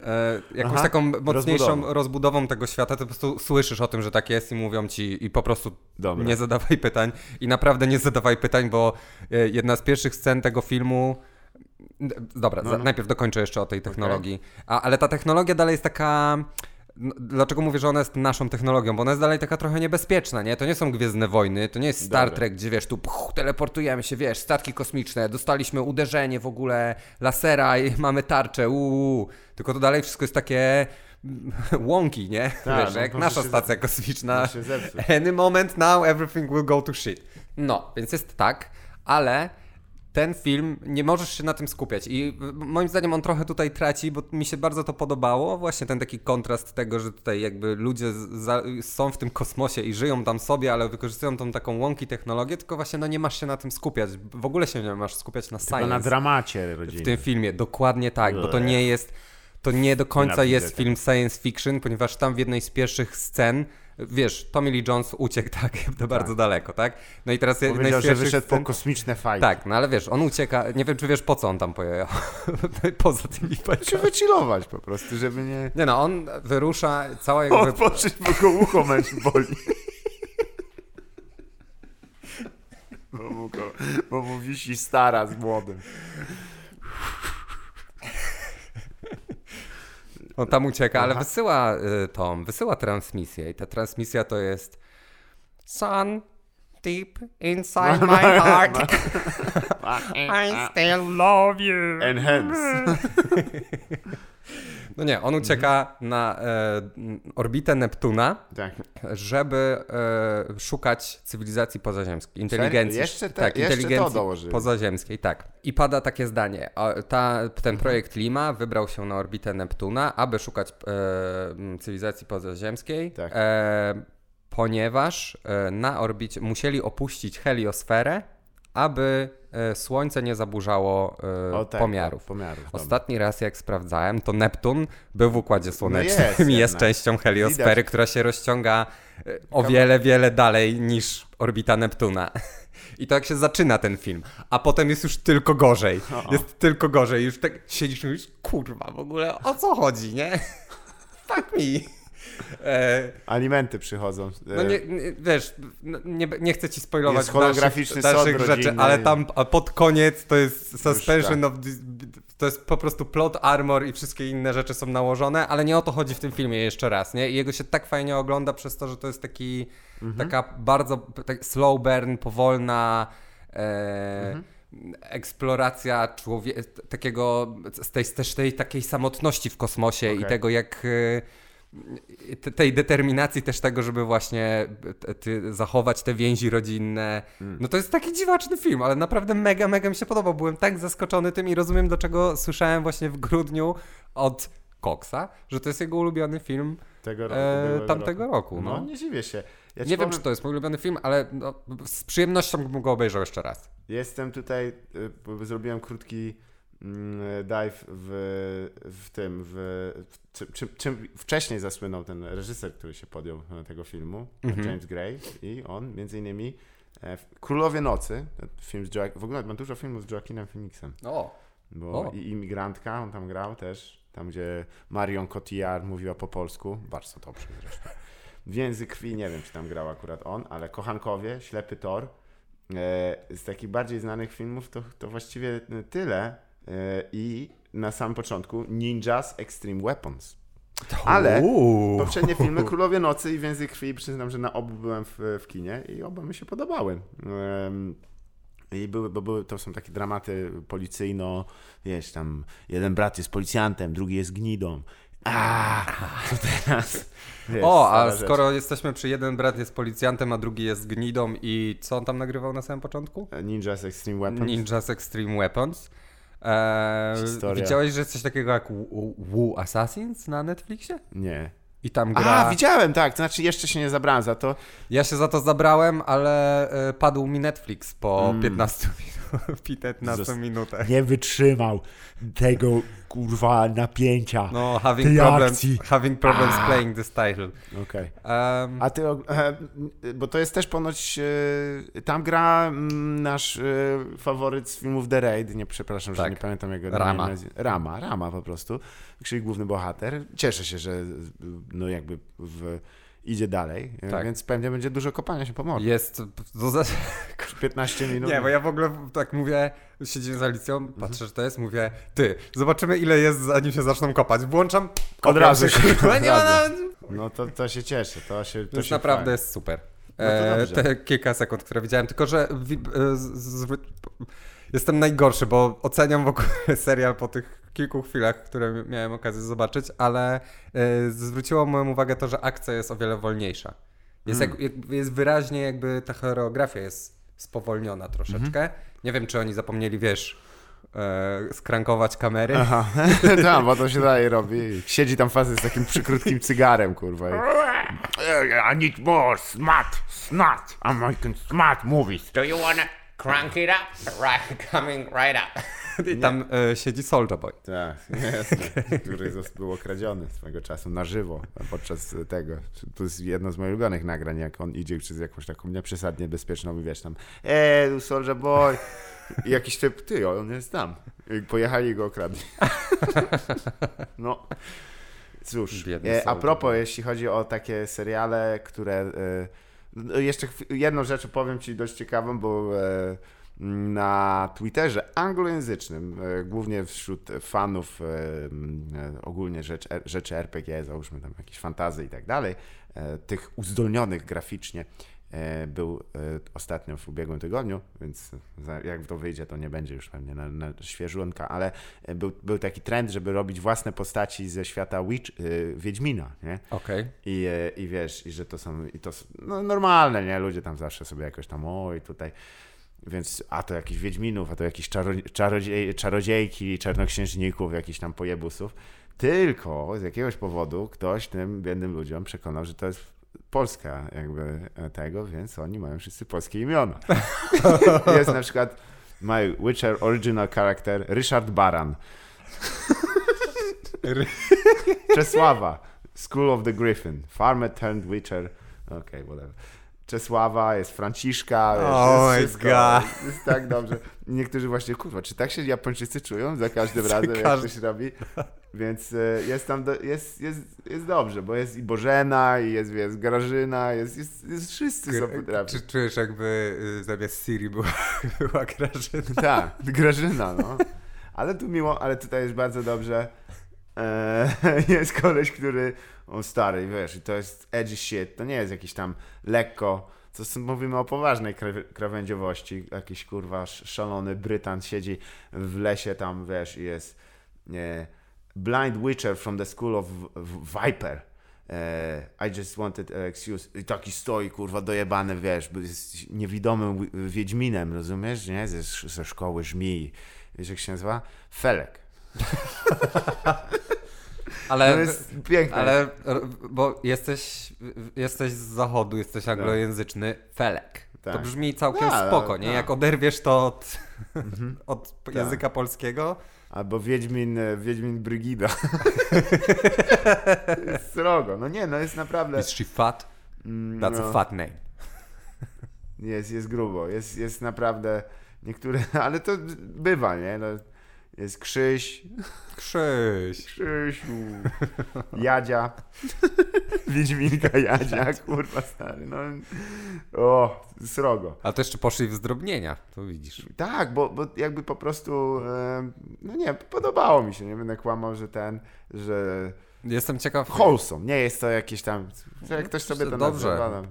E, jakąś Aha, taką mocniejszą rozbudową. rozbudową. tego świata, to po prostu słyszysz o tym, że tak jest i mówią ci i po prostu Dobra. nie zadawaj pytań i naprawdę nie zadawaj pytań, bo e, jedna z pierwszych scen tego filmu Dobra, No, no. najpierw dokończę jeszcze o tej technologii. A, ale ta technologia dalej jest taka. No, Dlaczego mówię, że ona jest naszą technologią? Bo ona jest dalej taka trochę niebezpieczna, nie? To nie są Gwiezdne Wojny, to nie jest Star Dobra. Trek, gdzie wiesz, tu puch, teleportujemy się, wiesz, statki kosmiczne, dostaliśmy uderzenie w ogóle lasera i mamy tarczę, uuu. Tylko to dalej wszystko jest takie mm, łąki, nie? Tak, wiesz, no jak nasza stacja kosmiczna. Any moment now everything will go to shit. No, więc jest tak, ale ten film, nie możesz się na tym skupiać. I moim zdaniem on trochę tutaj traci, bo mi się bardzo to podobało, właśnie ten taki kontrast tego, że tutaj jakby ludzie za, są w tym kosmosie i żyją tam sobie, ale wykorzystują tą taką łąki technologię, tylko właśnie no nie masz się na tym skupiać, w ogóle się nie masz skupiać na Tylko na science. dramacie w rodziny. tym filmie, dokładnie tak, bo to nie jest, to nie do końca jest film science fiction, ponieważ tam w jednej z pierwszych scen, wiesz, Tommy Lee Jones uciekł tak to bardzo daleko, tak? No i teraz Powiedział, że wyszedł scen, po kosmiczne fajki. tak, no ale wiesz, on ucieka, nie wiem czy wiesz po co on tam pojechał, poza tymi fajkami. wychillować po prostu, żeby nie... Nie no, on wyrusza, cała jakby... Odpocząć, bo go ucho męczy boli. Bo mu, go, bo mu wisi stara z młodym. On tam ucieka, ale Aha. wysyła y, tą, wysyła transmisję i ta transmisja to jest Son, deep inside my heart, I still love you. Enhance. No nie, on ucieka na e, orbitę Neptuna, Tak. żeby e, szukać cywilizacji pozaziemskiej, inteligencji. Jeszcze te- tak, jeszcze inteligencji pozaziemskiej, tak. I pada takie zdanie. O, Ta, ten Mhm. projekt Lima wybrał się na orbitę Neptuna, aby szukać e, cywilizacji pozaziemskiej, Tak. e, ponieważ e, na orbicie musieli opuścić heliosferę, aby Słońce nie zaburzało e, O, tak, pomiarów. Pomiarów. dobra. Ostatni raz, jak sprawdzałem, to Neptun był w Układzie Słonecznym jest i jest częścią heliosfery, Widać. która się rozciąga e, o wiele, wiele dalej niż orbita Neptuna. I tak się zaczyna ten film, a potem jest już tylko gorzej. Jest tylko gorzej. Już tak siedzisz i mówisz, kurwa, w ogóle o co chodzi, nie? Fuck me. E, Alimenty przychodzą. no nie, nie, wiesz, no nie, nie chcę ci spoilować Jest holograficzny dalszych, dalszych rzeczy, rodzinny. ale tam a pod koniec to jest suspension tak. of... To jest po prostu plot armor i wszystkie inne rzeczy są nałożone, ale nie o to chodzi w tym filmie jeszcze raz, nie? I jego się tak fajnie ogląda przez to, że to jest taki, Mhm. taka bardzo tak slow burn, powolna e, Mhm. eksploracja człowieka, takiego, z tej, też tej takiej samotności w kosmosie i Okej. tego jak... E, te- tej determinacji też tego, żeby właśnie zachować te więzi rodzinne. Mm. No to jest taki dziwaczny film, ale naprawdę mega, mega mi się podobał. Byłem tak zaskoczony tym i rozumiem, do czego słyszałem właśnie w grudniu od Coxa, że to jest jego ulubiony film Tego roku, e, tamtego roku. No, No. nie dziwię się. Ja Nie wiem, powiem, czy to jest mój ulubiony film, ale no, z przyjemnością bym go obejrzał jeszcze raz. Jestem tutaj, y, zrobiłem krótki dive w, w tym, w, w czym, czym, czym wcześniej zasłynął ten reżyser, który się podjął e, tego filmu, Mhm. James Gray i on między innymi e, Królowie Nocy, film z Joak- w ogóle ma dużo filmów z Joaquinem Phoenixem, O, bo O. i Imigrantka, on tam grał też, tam gdzie Marion Cotillard mówiła po polsku, bardzo dobrze zresztą. Więzy krwi, nie wiem czy tam grał akurat on, ale Kochankowie, Ślepy Tor, e, z takich bardziej znanych filmów to, to właściwie tyle e, i na samym początku Ninjas Extreme Weapons. Ale Uuu. poprzednie filmy Królowie Nocy i Więzy krwi, przyznam, że na obu byłem w, w kinie i oba mi się podobały. I były, bo były, to są takie dramaty policyjno, wiesz, tam jeden brat jest policjantem, drugi jest gnidą. A, to teraz. Wiesz, O, a stara rzecz. skoro jesteśmy przy jeden brat jest policjantem, a drugi jest gnidą i co on tam nagrywał na samym początku? Ninjas Extreme Weapons. Ninjas Extreme Weapons. Eee, widziałeś, że coś takiego jak Wu- Wu Assassins na Netflixie? Nie. I tam gra... A, widziałem, tak. To znaczy, jeszcze się nie zabrałem za to. Ja się za to zabrałem, ale e, padł mi Netflix po Mm. 15 minutach. 15 minutach. Nie wytrzymał tego kurwa napięcia. No, having akcji. having problems Ah. playing this title. Okej. Um, A ty, e, bo to jest też ponoć, e, tam gra mm, nasz e, faworyt z filmów The Raid, nie przepraszam, że Tak. nie pamiętam jego Rama. nazwiska. Rama, Rama po prostu, czyli główny bohater. Cieszę się, że no jakby w, idzie dalej, Tak. więc pewnie będzie dużo kopania się po morzu. jest... To za... 15 minut. Nie, bo ja w ogóle tak mówię, siedzimy z Alicją, patrzę, że to jest, mówię, ty, zobaczymy ile jest, zanim się zaczną kopać. Włączam, Od razu się, nie ma nawet... No to, to się cieszę, to się to To się naprawdę fajnie. jest super. No E, te kilka sekund, które widziałem, tylko że e, z, z, jestem najgorszy, bo oceniam w ogóle serial po tych kilku chwilach, które miałem okazję zobaczyć, ale e, zwróciło moją uwagę to, że akcja jest o wiele wolniejsza. Jest, Hmm. jak, jest wyraźnie jakby ta choreografia jest spowolniona troszeczkę. Mhm. Nie wiem, czy oni zapomnieli, wiesz, e, skrankować kamery. Aha, tak, bo to się dalej robi. Siedzi tam facet z takim przykrótkim cygarem, kurwa. I need more smart, smart American smart movies. Do you wanna crank it up? Right, coming right up. I tam e, siedzi Soldier Boy. Tak, jasne. Który był okradziony swego czasu na żywo podczas tego. To jest jedno z moich ulubionych nagrań, jak on idzie przez jakąś taką nieprzesadnie bezpieczną wiesz tam eee, Soldier Boy. I jakiś typ, ty, on jest tam. I pojechali go okradli. No. Cóż, Biedny e, a propos, jeśli chodzi o takie seriale, które... E, no jeszcze jedną rzecz powiem Ci dość ciekawą, bo na Twitterze anglojęzycznym, e, głównie wśród fanów e, e, ogólnie rzecz, rzeczy RPG, załóżmy tam jakieś fantazy i tak dalej, tych uzdolnionych graficznie, był ostatnio w ubiegłym tygodniu, więc jak to wyjdzie, to nie będzie już pewnie na, na świeżunka, ale był, był taki trend, żeby robić własne postaci ze świata Witch, Wiedźmina, nie? Okej. I, e, I wiesz, i że to są, i to no, normalne, nie? Ludzie tam zawsze sobie jakoś tam, oj, tutaj, więc a to jakichś Wiedźminów, a to jakieś czaro, czarodziej, czarodziejki, czarnoksiężników, jakichś tam pojebusów. Tylko z jakiegoś powodu ktoś tym biednym ludziom przekonał, że to jest Polska jakby e, tego, więc oni mają wszyscy polskie imiona. jest na przykład my Witcher original character Ryszard Baran. Czesława, School of the Griffin, Farmer turned Witcher, okej, okay, whatever. Czesława, jest Franciszka, Oh jest my wszystko, God. Jest tak dobrze. Niektórzy właśnie, kurwa, czy tak się Japończycy czują za każdym razem, jak każdy- coś robi? Więc e, jest tam, do, jest, jest, jest dobrze, bo jest i Bożena, i jest, jest Grażyna, jest, jest, jest wszyscy są potrafią. Czy czujesz jakby y, zamiast Siri była, była Grażyna? Tak, Grażyna, no. Ale tu miło, ale tutaj jest bardzo dobrze. Eee, jest koleś, który, on stary, wiesz, i to jest edgy shit, to nie jest jakiś tam lekko, są, mówimy o poważnej kra- krawędziowości, jakiś kurwa sz- szalony Brytan siedzi w lesie tam, wiesz, i jest Blind Witcher from the School of Viper. Eee, I just wanted an excuse. I taki stoi, kurwa, dojebany, wiesz, jest niewidomym wi- wiedźminem, rozumiesz, nie? Ze, ze szkoły żmii. Wiesz, jak się nazywa? Felek. Ale, To jest piękne. ale bo jesteś, jesteś z zachodu, jesteś anglojęzyczny, Felek. Tak. To brzmi całkiem Tak, spoko, nie? tak. Jak oderwiesz to od, od Tak. języka polskiego, Albo Wiedźmin, e, Wiedźmin Brygida. srogo. No nie, no jest naprawdę... is she fat? mm, That's no, a fat name. Jest, jest grubo. Jest, jest naprawdę... Niektóre... Ale to bywa, nie? No, jest Krzyś, Krzyś. Krzysiu, Jadzia, Wiedźminka Jadzia, kurwa stary, no, o, srogo. A to jeszcze poszli w zdrobnienia, to widzisz. Tak, bo, bo jakby po prostu, no nie, podobało mi się, nie będę kłamał, że ten, że Jestem ciekaw, wholesome, nie jest to jakieś tam, jak ktoś sobie to Dobrze. nazywa,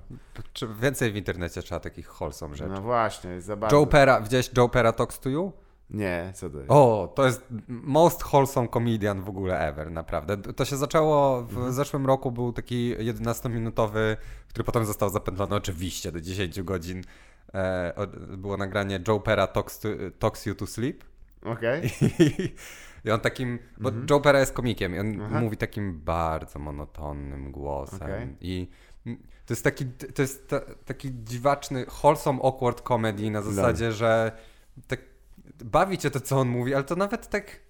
czy więcej w internecie trzeba takich wholesome rzeczy. no właśnie, jest za bardzo. Joe Pera, widziałeś Joe Pera Talks to You? Nie, co to jest? O, to jest most wholesome comedian w ogóle ever, naprawdę. To się zaczęło w zeszłym roku, był taki 11-minutowy, który potem został zapętlony oczywiście do 10 godzin. E, było nagranie Joe Pera talks, to, talks You to Sleep. Okej, I, I on takim, bo Joe Pera jest komikiem i on Mhm. Aha. mówi takim bardzo monotonnym głosem. Okej. I to jest taki, to jest ta, taki dziwaczny, wholesome, awkward comedy na zasadzie, że tak bawi cię to, co on mówi, ale to nawet tak,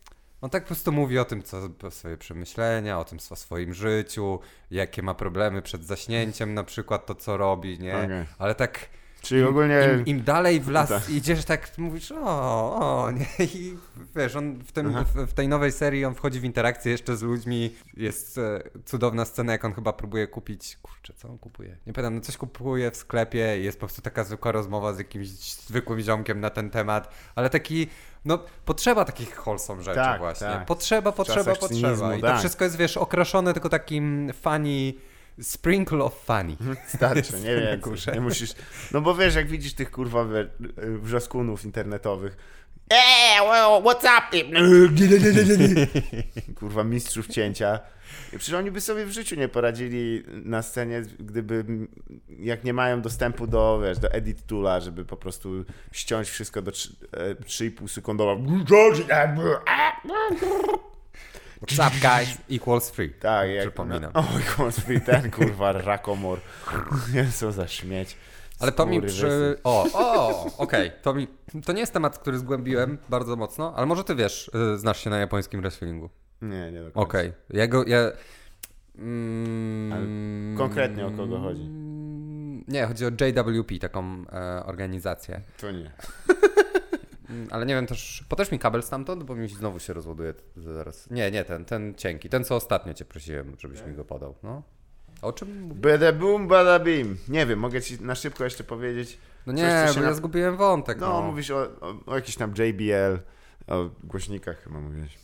on tak po prostu mówi o tym, co swoje przemyślenia, o tym o swoim życiu, jakie ma problemy przed zaśnięciem na przykład, to co robi, nie? Okej. Ale tak Czyli ogólnie... im, im dalej w las Tak. idziesz, tak mówisz, o, o, nie? I wiesz, on w, tym, w, w tej nowej serii on wchodzi w interakcję jeszcze z ludźmi. Jest e, cudowna scena, jak on chyba próbuje kupić, kurczę, co on kupuje? Nie pamiętam, no coś kupuje w sklepie jest po prostu taka zwykła rozmowa z jakimś zwykłym ziomkiem na ten temat, ale taki, no, potrzeba takich wholesome rzeczy Tak, właśnie. tak. Potrzeba, potrzeba, potrzeba. cynizmu, I to tak. wszystko jest, wiesz, okraszone tylko takim funny, sprinkle of funny. Starczy, nie wiem. Nie musisz. No bo wiesz, jak widzisz tych kurwa we- wrzoskunów internetowych, Hey, well, what's up? kurwa mistrzów cięcia. Przecież oni by sobie w życiu nie poradzili na scenie, gdyby jak nie mają dostępu do, wiesz, do edit toola, żeby po prostu ściąć wszystko do trzy- e, 3,5 sekundowa. What's up, guys? Equals free. Tak, jak Przypominam. Oj, Consfree, ten kurwa rakomor. Co za śmieć. Ale to mi przy... O, o, okej. To, mi... to nie jest temat, który zgłębiłem bardzo mocno, ale może ty wiesz, y, znasz się na japońskim wrestlingu. Nie, nie do końca. Okej. Ja go... Ja... Mm, konkretnie o kogo chodzi? Nie, chodzi o JWP, taką e, organizację. To nie. Mm, Ale nie wiem też... Podasz mi kabel stamtąd, bo mi znowu się rozładuje zaraz. Nie, nie ten, ten cienki. Ten, co ostatnio cię prosiłem, żebyś mi go podał. No. O czym mówię? Bada boom, bada bim. Nie wiem, mogę ci na szybko jeszcze powiedzieć. No Coś, nie, co się bo ja na- zgubiłem wątek. No, No, mówisz o, o, o jakiś tam JBL, o głośnikach chyba mówiłeś.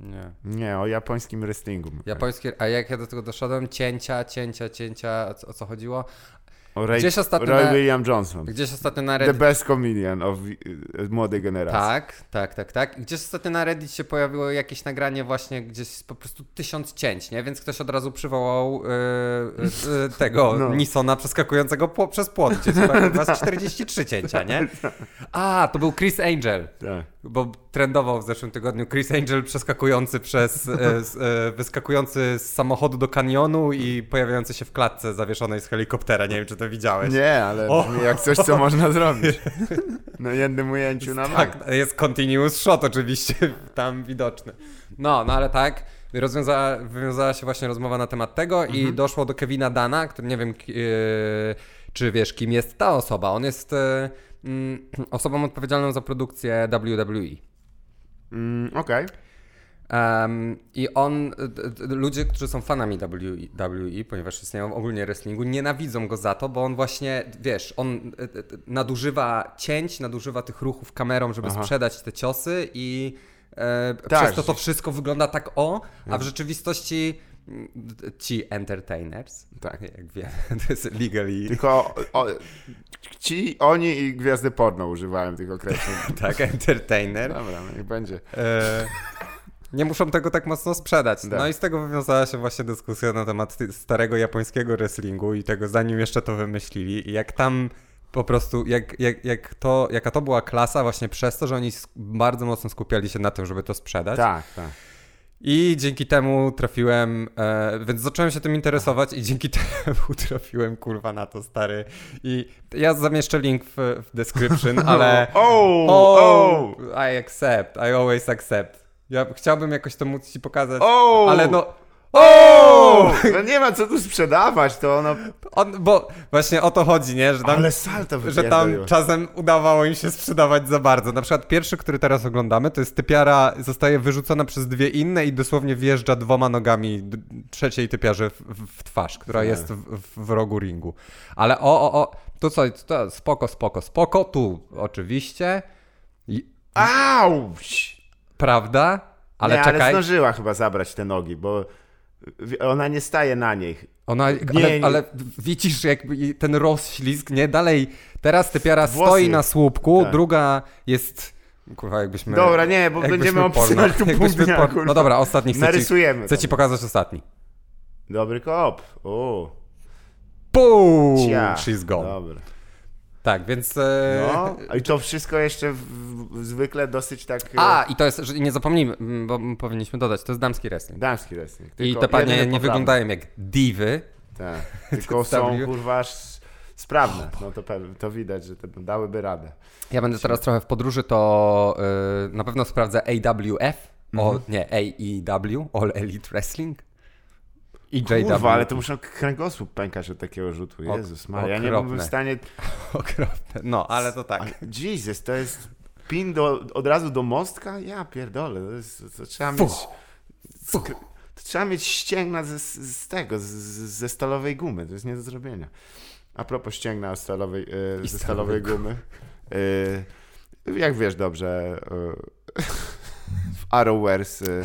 Nie. Nie, o japońskim wrestlingu. mówię. Japońskie, a jak ja do tego doszedłem? Cięcia, cięcia, cięcia, o co chodziło? O Ray, Gdzieś ostatnio Roy na- William Johnson. Gdzieś ostatnio na The Reddit... best comedian of y, młodej generacji. Tak, tak, tak, tak. Gdzieś ostatnio na Reddit się pojawiło jakieś nagranie właśnie gdzieś po prostu tysiąc cięć, nie? Więc ktoś od razu przywołał yy, yy, tego No. Nisona przeskakującego pło- przez płot, gdzie chyba chyba z 43 cięcia, nie? A, to był Chris Angel. Tak. Bo trendował w zeszłym tygodniu Chris Angel przeskakujący przez, e, e, wyskakujący z samochodu do kanionu i pojawiający się w klatce zawieszonej z helikoptera. Nie wiem, czy to widziałeś. Nie, ale O! jak coś, co można zrobić. Na jednym ujęciu na Tak, jest continuous shot oczywiście tam widoczny. No, no ale tak, rozwiązała, wywiązała się właśnie rozmowa na temat tego i doszło do Kevina Dana, który nie wiem, e, czy wiesz, kim jest ta osoba. On jest e, mm, osobą odpowiedzialną za produkcję WWE. Mm, Okej. Um, I on, ludzie, którzy są fanami WWE, ponieważ istnieją ogólnie wrestlingu, nienawidzą go za to, bo on właśnie, wiesz, on nadużywa cięć, nadużywa tych ruchów kamerą, żeby Aha. sprzedać te ciosy i e, Tak, przez to to wszystko wygląda tak o, a w rzeczywistości ci entertainers, Tak. jak wiemy, to jest legally, Tylko o, ci, oni i gwiazdy porno używają tych określeń. tak, entertainer, Dobra, no niech będzie. E, nie muszą tego tak mocno sprzedać. No Tak. i z tego wywiązała się właśnie dyskusja na temat starego japońskiego wrestlingu i tego zanim jeszcze to wymyślili i jak tam po prostu, jak, jak, jak to, jaka to była klasa właśnie przez to, że oni bardzo mocno skupiali się na tym, żeby to sprzedać. Tak, tak. I dzięki temu trafiłem, e, więc zacząłem się tym interesować i dzięki temu trafiłem kurwa na to stary. I ja zamieszczę link w, w description, ale... Oh, o, I accept, I always accept. Ja chciałbym jakoś to móc ci pokazać, o! ale no... O! No nie ma co tu sprzedawać, to ono... On, bo właśnie o to chodzi, nie? Że tam, Ale salto że tam czasem udawało im się sprzedawać za bardzo. Na przykład pierwszy, który teraz oglądamy, to jest typiara, zostaje wyrzucona przez dwie inne i dosłownie wjeżdża dwoma nogami trzeciej typiarze w, w, twarz, która Tak. jest w, w, w rogu ringu. Ale o, o, o, tu co, to spoko, spoko, spoko, tu oczywiście, I, Auć! prawda? Ale nie, czekaj. ale zdążyła chyba zabrać te nogi, bo ona nie staje na niej. Ona, Nie, ale, nie. ale widzisz jakby ten rozślizg, nie? Dalej, teraz typiara Włosy. stoi na słupku, Tak. druga jest... Kurwa, jakbyśmy... Dobra, nie, bo będziemy opisywać tu jakbyśmy por-. No dobra, ostatni chcę ci, Narysujemy. chcę to. ci pokazać ostatni. Dobry kop. Pum! cia. She's gone. Dobra. Tak, więc... E... No, i to wszystko jeszcze w, w, zwykle dosyć tak... A, i to jest, że nie zapomnijmy, bo powinniśmy dodać, to jest damski wrestling. Damski wrestling. I te panie nie wyglądają jak diwy. Tak. Tylko są kurwa sprawne. No to, pewnie, to widać, że te dałyby radę. Ja będę teraz trochę w podróży, to y, na pewno sprawdzę AWF, Mhm. o, nie, AEW, All Elite Wrestling. I Kurwa, ale to muszą kręgosłup pękać od takiego rzutu. Jezus Maria, ja nie byłbym w stanie... Okropne. No, ale to tak. Jesus, to jest pin do, od razu do mostka? Ja pierdolę, to, jest, to trzeba Fu. mieć... sk- To trzeba mieć ścięgna ze, z tego, z, ze stalowej gumy, to jest nie do zrobienia. A propos ścięgna stalowej, e, ze stalowej gumy. E, jak wiesz dobrze, e, w Arrowverse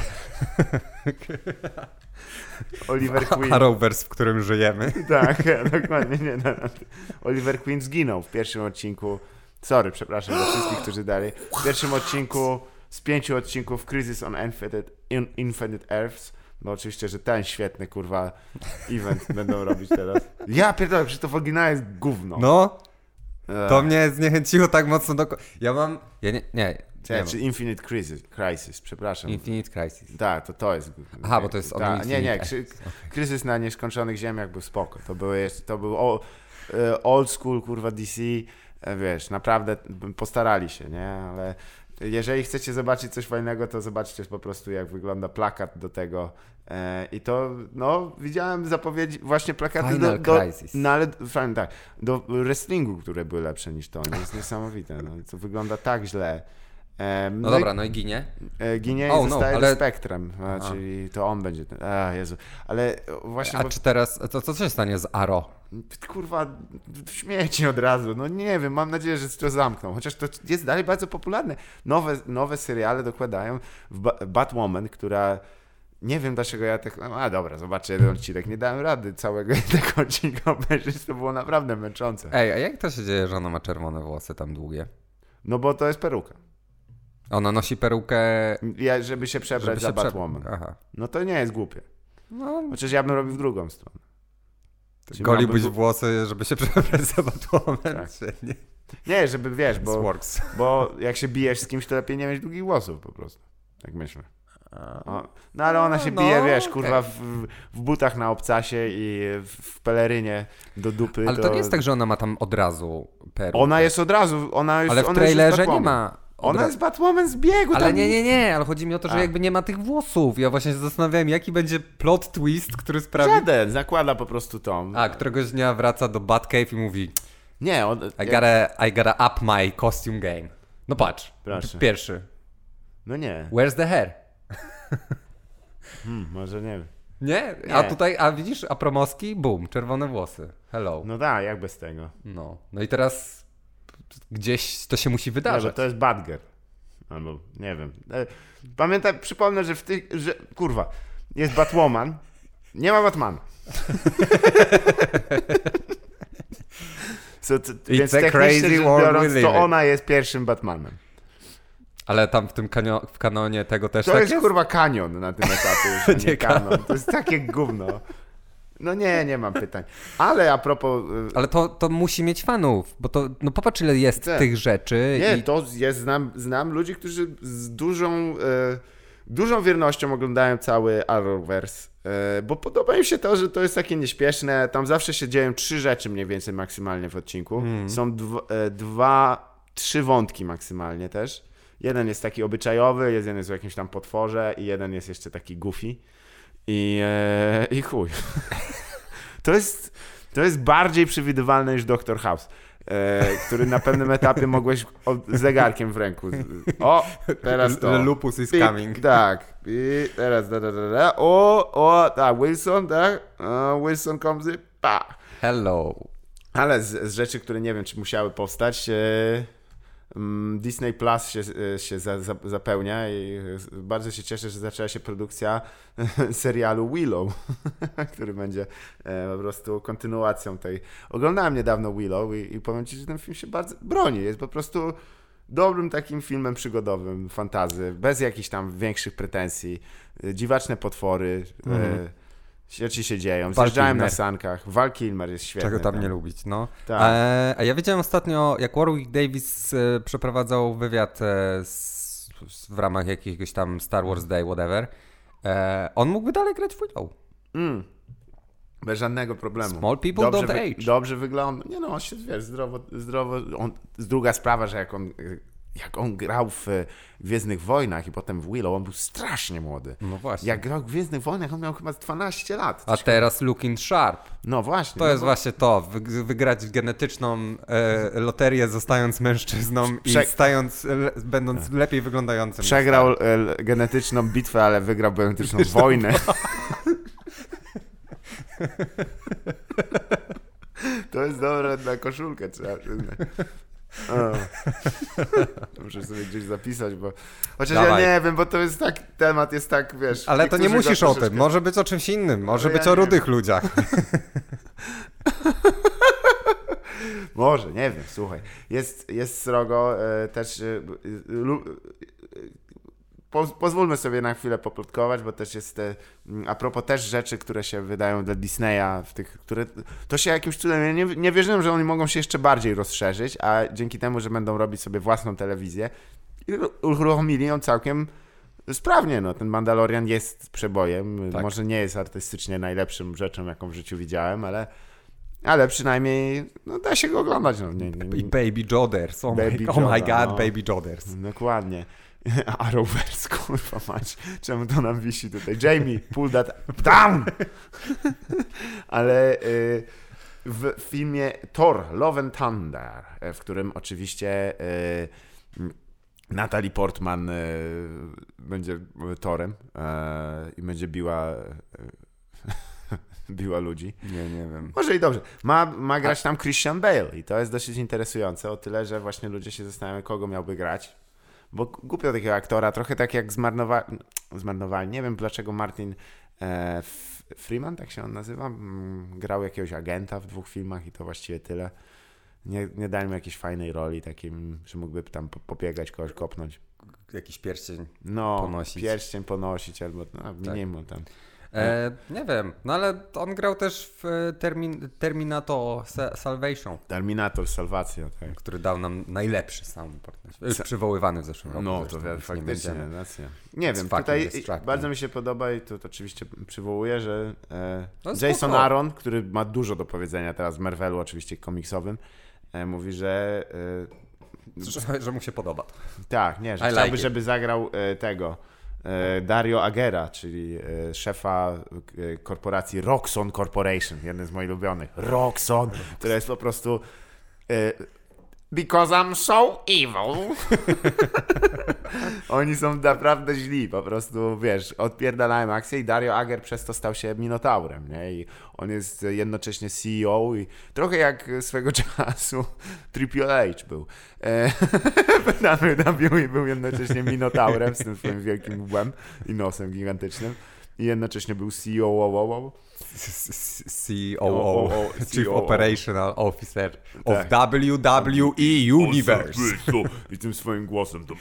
Oliver Queen... Arrowverse, w którym żyjemy. Tak, dokładnie. Nie, no, no. Oliver Queen zginął w pierwszym odcinku. Sorry, przepraszam dla wszystkich, którzy dali. W pierwszym odcinku z pięciu odcinków Crisis on Infinite, in, Infinite Earths. No oczywiście, że ten świetny kurwa event będą robić teraz. Ja pierdolę, przecież to w oryginale jest gówno. No, to mnie zniechęciło tak mocno do... Ja mam... Ja nie, nie, czy Infinite Crisis, Crisis przepraszam. Infinite Crisis. Tak, to to jest. Aha, bo to jest Ta, Nie, nie, krzy, kryzys na nieskończonych ziemiach był spoko. To, były, to był e, old school, kurwa, DC. e, Wiesz, naprawdę postarali się, nie? Ale jeżeli chcecie zobaczyć coś fajnego, to zobaczcie po prostu, jak wygląda plakat do tego. E, I to, no, widziałem zapowiedzi, właśnie plakaty Final do, do, Crisis. no, ale, fajnie, tak, do wrestlingu, które były lepsze niż to. To jest niesamowite. No, to wygląda tak źle. No i- dobra, no i ginie. E, Ginie Oh, i no, zostaje ale- Spektrem, a, czyli to on będzie ten. A, Jezu. Ale e, właśnie, A bo, czy teraz... To co się stanie z Arrow? kurwa, śmieci od razu. No nie wiem, mam nadzieję, że to zamkną. Chociaż to jest dalej bardzo popularne. Nowe, nowe seriale dokładają w ba Batwoman, która... Nie wiem dlaczego ja tak. No, a dobra, zobaczę jeden odcinek. Nie dałem rady całego tego odcinka obejrzeć, to było naprawdę męczące. Ej, a jak to się dzieje, że ona ma czerwone włosy tam długie? No bo to jest peruka. Ona nosi perukę... Ja, żeby się przebrać Żeby za się prze- Batwoman. Aha. No to nie jest głupie. No, Chociaż ja bym robił w drugą stronę. Czyli golibyś miałbym- włosy, żeby się przebrać za Batwoman, Tak. nie? Nie, żeby wiesz, bo, Works. bo jak się bijesz z kimś, to lepiej nie mieć długich włosów po prostu. Tak myślę. O, no ale ona się No, bije, wiesz, okej. kurwa, w, w butach na obcasie i w, pelerynie do dupy. Ale to nie jest tak, że ona ma tam od razu perukę. Ona jest od razu, ona już Ale w trailerze nie ma. Ona jest Batwoman z biegu. Ale tam. nie, nie, nie, ale chodzi mi o to, że A. jakby nie ma tych włosów. Ja właśnie się zastanawiałem, jaki będzie plot twist, który sprawi... Żaden, zakłada po prostu tą. A, któregoś dnia wraca do Batcave i mówi Nie, on, I gotta, I gotta up my costume game. No patrz, Proszę. pierwszy. no nie, Where's the hair? hmm, może nie wiem. Nie? A Nie. tutaj, a widzisz, a promoski? Boom, czerwone włosy. Hello. No. No tak, jak bez tego. no. i teraz gdzieś to się musi Nie, bo wydarzyć. to jest Badger. Albo nie wiem. E, Pamiętaj, przypomnę, że w tych, że kurwa, jest Batwoman, nie ma Batmana. So, t, więc technicznie crazy rzecz biorąc, to ona jest pierwszym Batmanem. Ale tam w tym kanio- w kanonie tego też To tak jest, jest? kurwa kanion na tym etapie już, nie, Nie kanon. To jest takie gówno. No nie, nie mam pytań. Ale a propos... y, Ale to, to musi mieć fanów, bo to, no popatrz ile jest Tak. tych rzeczy Nie, i to jest, znam, znam ludzi, którzy z dużą, e, dużą wiernością oglądają cały Arrowverse, e, bo podoba im się to, że to jest takie nieśpieszne, tam zawsze się dzieją trzy rzeczy mniej więcej maksymalnie w odcinku. Są dwa, e, dwa, trzy wątki maksymalnie też. Jeden jest taki obyczajowy, jeden jest o jakimś tam potworze i jeden jest jeszcze taki goofy. I, e, i chuj. to, jest, to jest bardziej przewidywalne niż Doctor House, e, który na pewnym etapie mogłeś zegarkiem w ręku. O, teraz to. Lupus is coming. Tak. I teraz da, da, da, da. O, o, tak, Wilson, tak. O, Wilson comes in, pa. Hello. Ale z, z rzeczy, które nie wiem, czy musiały powstać, e, Disney Plus się, e, się za, za, zapełnia i e, bardzo się cieszę, że zaczęła się produkcja serialu Willow, który będzie e, po prostu kontynuacją tej. Oglądałem niedawno Willow i, i powiem Ci, że ten film się bardzo broni. Jest po prostu dobrym takim filmem przygodowym, fantazy, bez jakichś tam większych pretensji. Dziwaczne potwory. E, Rzeczy się dzieją. Zjeżdżałem na sankach. Val Kilmer jest świetny. Czego tam nie lubić, no. Tak. E, a ja wiedziałem ostatnio, jak Warwick Davis e, przeprowadzał wywiad e, z, w ramach jakiegoś tam Star Wars Day, whatever, e, on mógłby dalej grać w Willow. Mm. Bez żadnego problemu. Small people dobrze don't age. Dobrze wygląda. Nie no, on się, wiesz, zdrowo, zdrowo on, druga sprawa, że jak on, jak on grał w Gwiezdnych Wojnach i potem w Willow, on był strasznie młody. No właśnie. Jak grał w Gwiezdnych Wojnach, on miał chyba 12 lat. A teraz looking sharp. No właśnie. To no jest bo właśnie to, wy- wygrać genetyczną e, loterię, zostając mężczyzną i Prze- stając, le, będąc lepiej wyglądającym. Przegrał e, genetyczną bitwę, ale wygrał genetyczną wojnę. To jest dobre na koszulkę, trzeba przyznać. Muszę sobie gdzieś zapisać, bo. Chociaż Dawaj. ja nie wiem, bo to jest tak. Temat jest tak, wiesz. Ale to nie musisz o tym, może być o czymś innym, może być ja o rudych ludziach. Może, nie wiem, słuchaj. Jest, jest srogo e, też. E, lu, po, pozwólmy sobie na chwilę poplotkować, bo też jest. E, a propos też rzeczy, które się wydają dla Disneya, w tych, które. To się jakimś cudem. Ja nie, nie wierzyłem, że oni mogą się jeszcze bardziej rozszerzyć, a dzięki temu, że będą robić sobie własną telewizję, uruchomili ją całkiem. Sprawnie, no. Ten Mandalorian jest przebojem. Tak. Może nie jest artystycznie najlepszym rzeczą, jaką w życiu widziałem, ale, ale przynajmniej no, da się go oglądać. No. Nie, nie, I Baby Joders, oh, Baby my, oh my god, no. Baby Joders. Dokładnie. Arrowverse, kurwa mać. Czemu to nam wisi tutaj? Jamie, pull that down! Ale y, w filmie Thor, Love and Thunder, e, w którym oczywiście y, Natalie Portman y, będzie Torem e, i będzie biła biła ludzi. Nie, nie wiem. Może i dobrze. Ma, ma grać tam Christian Bale i to jest dosyć interesujące, o tyle, że właśnie ludzie się zastanawiają, kogo miałby grać. Bo głupio takiego aktora, trochę tak jak zmarnowali, zmarnowali. nie wiem dlaczego Martin e, Freeman, tak się on nazywa, mm, grał jakiegoś agenta w dwóch filmach i to właściwie tyle. Nie, nie dali mu jakiejś fajnej roli, takim, że mógłby tam po- pobiegać, kogoś kopnąć. Jakiś pierścień. No, Ponosić. pierścień ponosić, albo no, mniej mu tam. E, nie wiem, no ale on grał też w e, termin, Terminator Sa- Salvation, Terminator, Salwacja, tak. który dał nam najlepszy soundboard. Już przywoływany w zeszłym roku. No, zresztą, to nie faktycznie, będziemy. racja. Nie wiem, tutaj bardzo mi się podoba i to, to oczywiście przywołuję, że e, No Jason spoko. Aaron, który ma dużo do powiedzenia teraz w Marvelu, oczywiście komiksowym, e, mówi, że e, Że, że mu się podoba. tak, nie, że I chciałby, like żeby zagrał e, tego Dario Agera, czyli e, szefa e, korporacji Roxxon Corporation, jeden z moich ulubionych. Roxxon, który jest po prostu e, Because I'm so evil. Oni są naprawdę źli, po prostu, wiesz, odpierdalają akcję i Dario Ager przez to stał się Minotaurem, nie? I on jest jednocześnie CEO i trochę jak swego czasu Triple H był. E, na WWE był jednocześnie Minotaurem z tym swoim wielkim łbem i nosem gigantycznym. I jednocześnie był CEO. COO, Chief. Operational Officer of Tak. WWE Universe. I tym swoim głosem to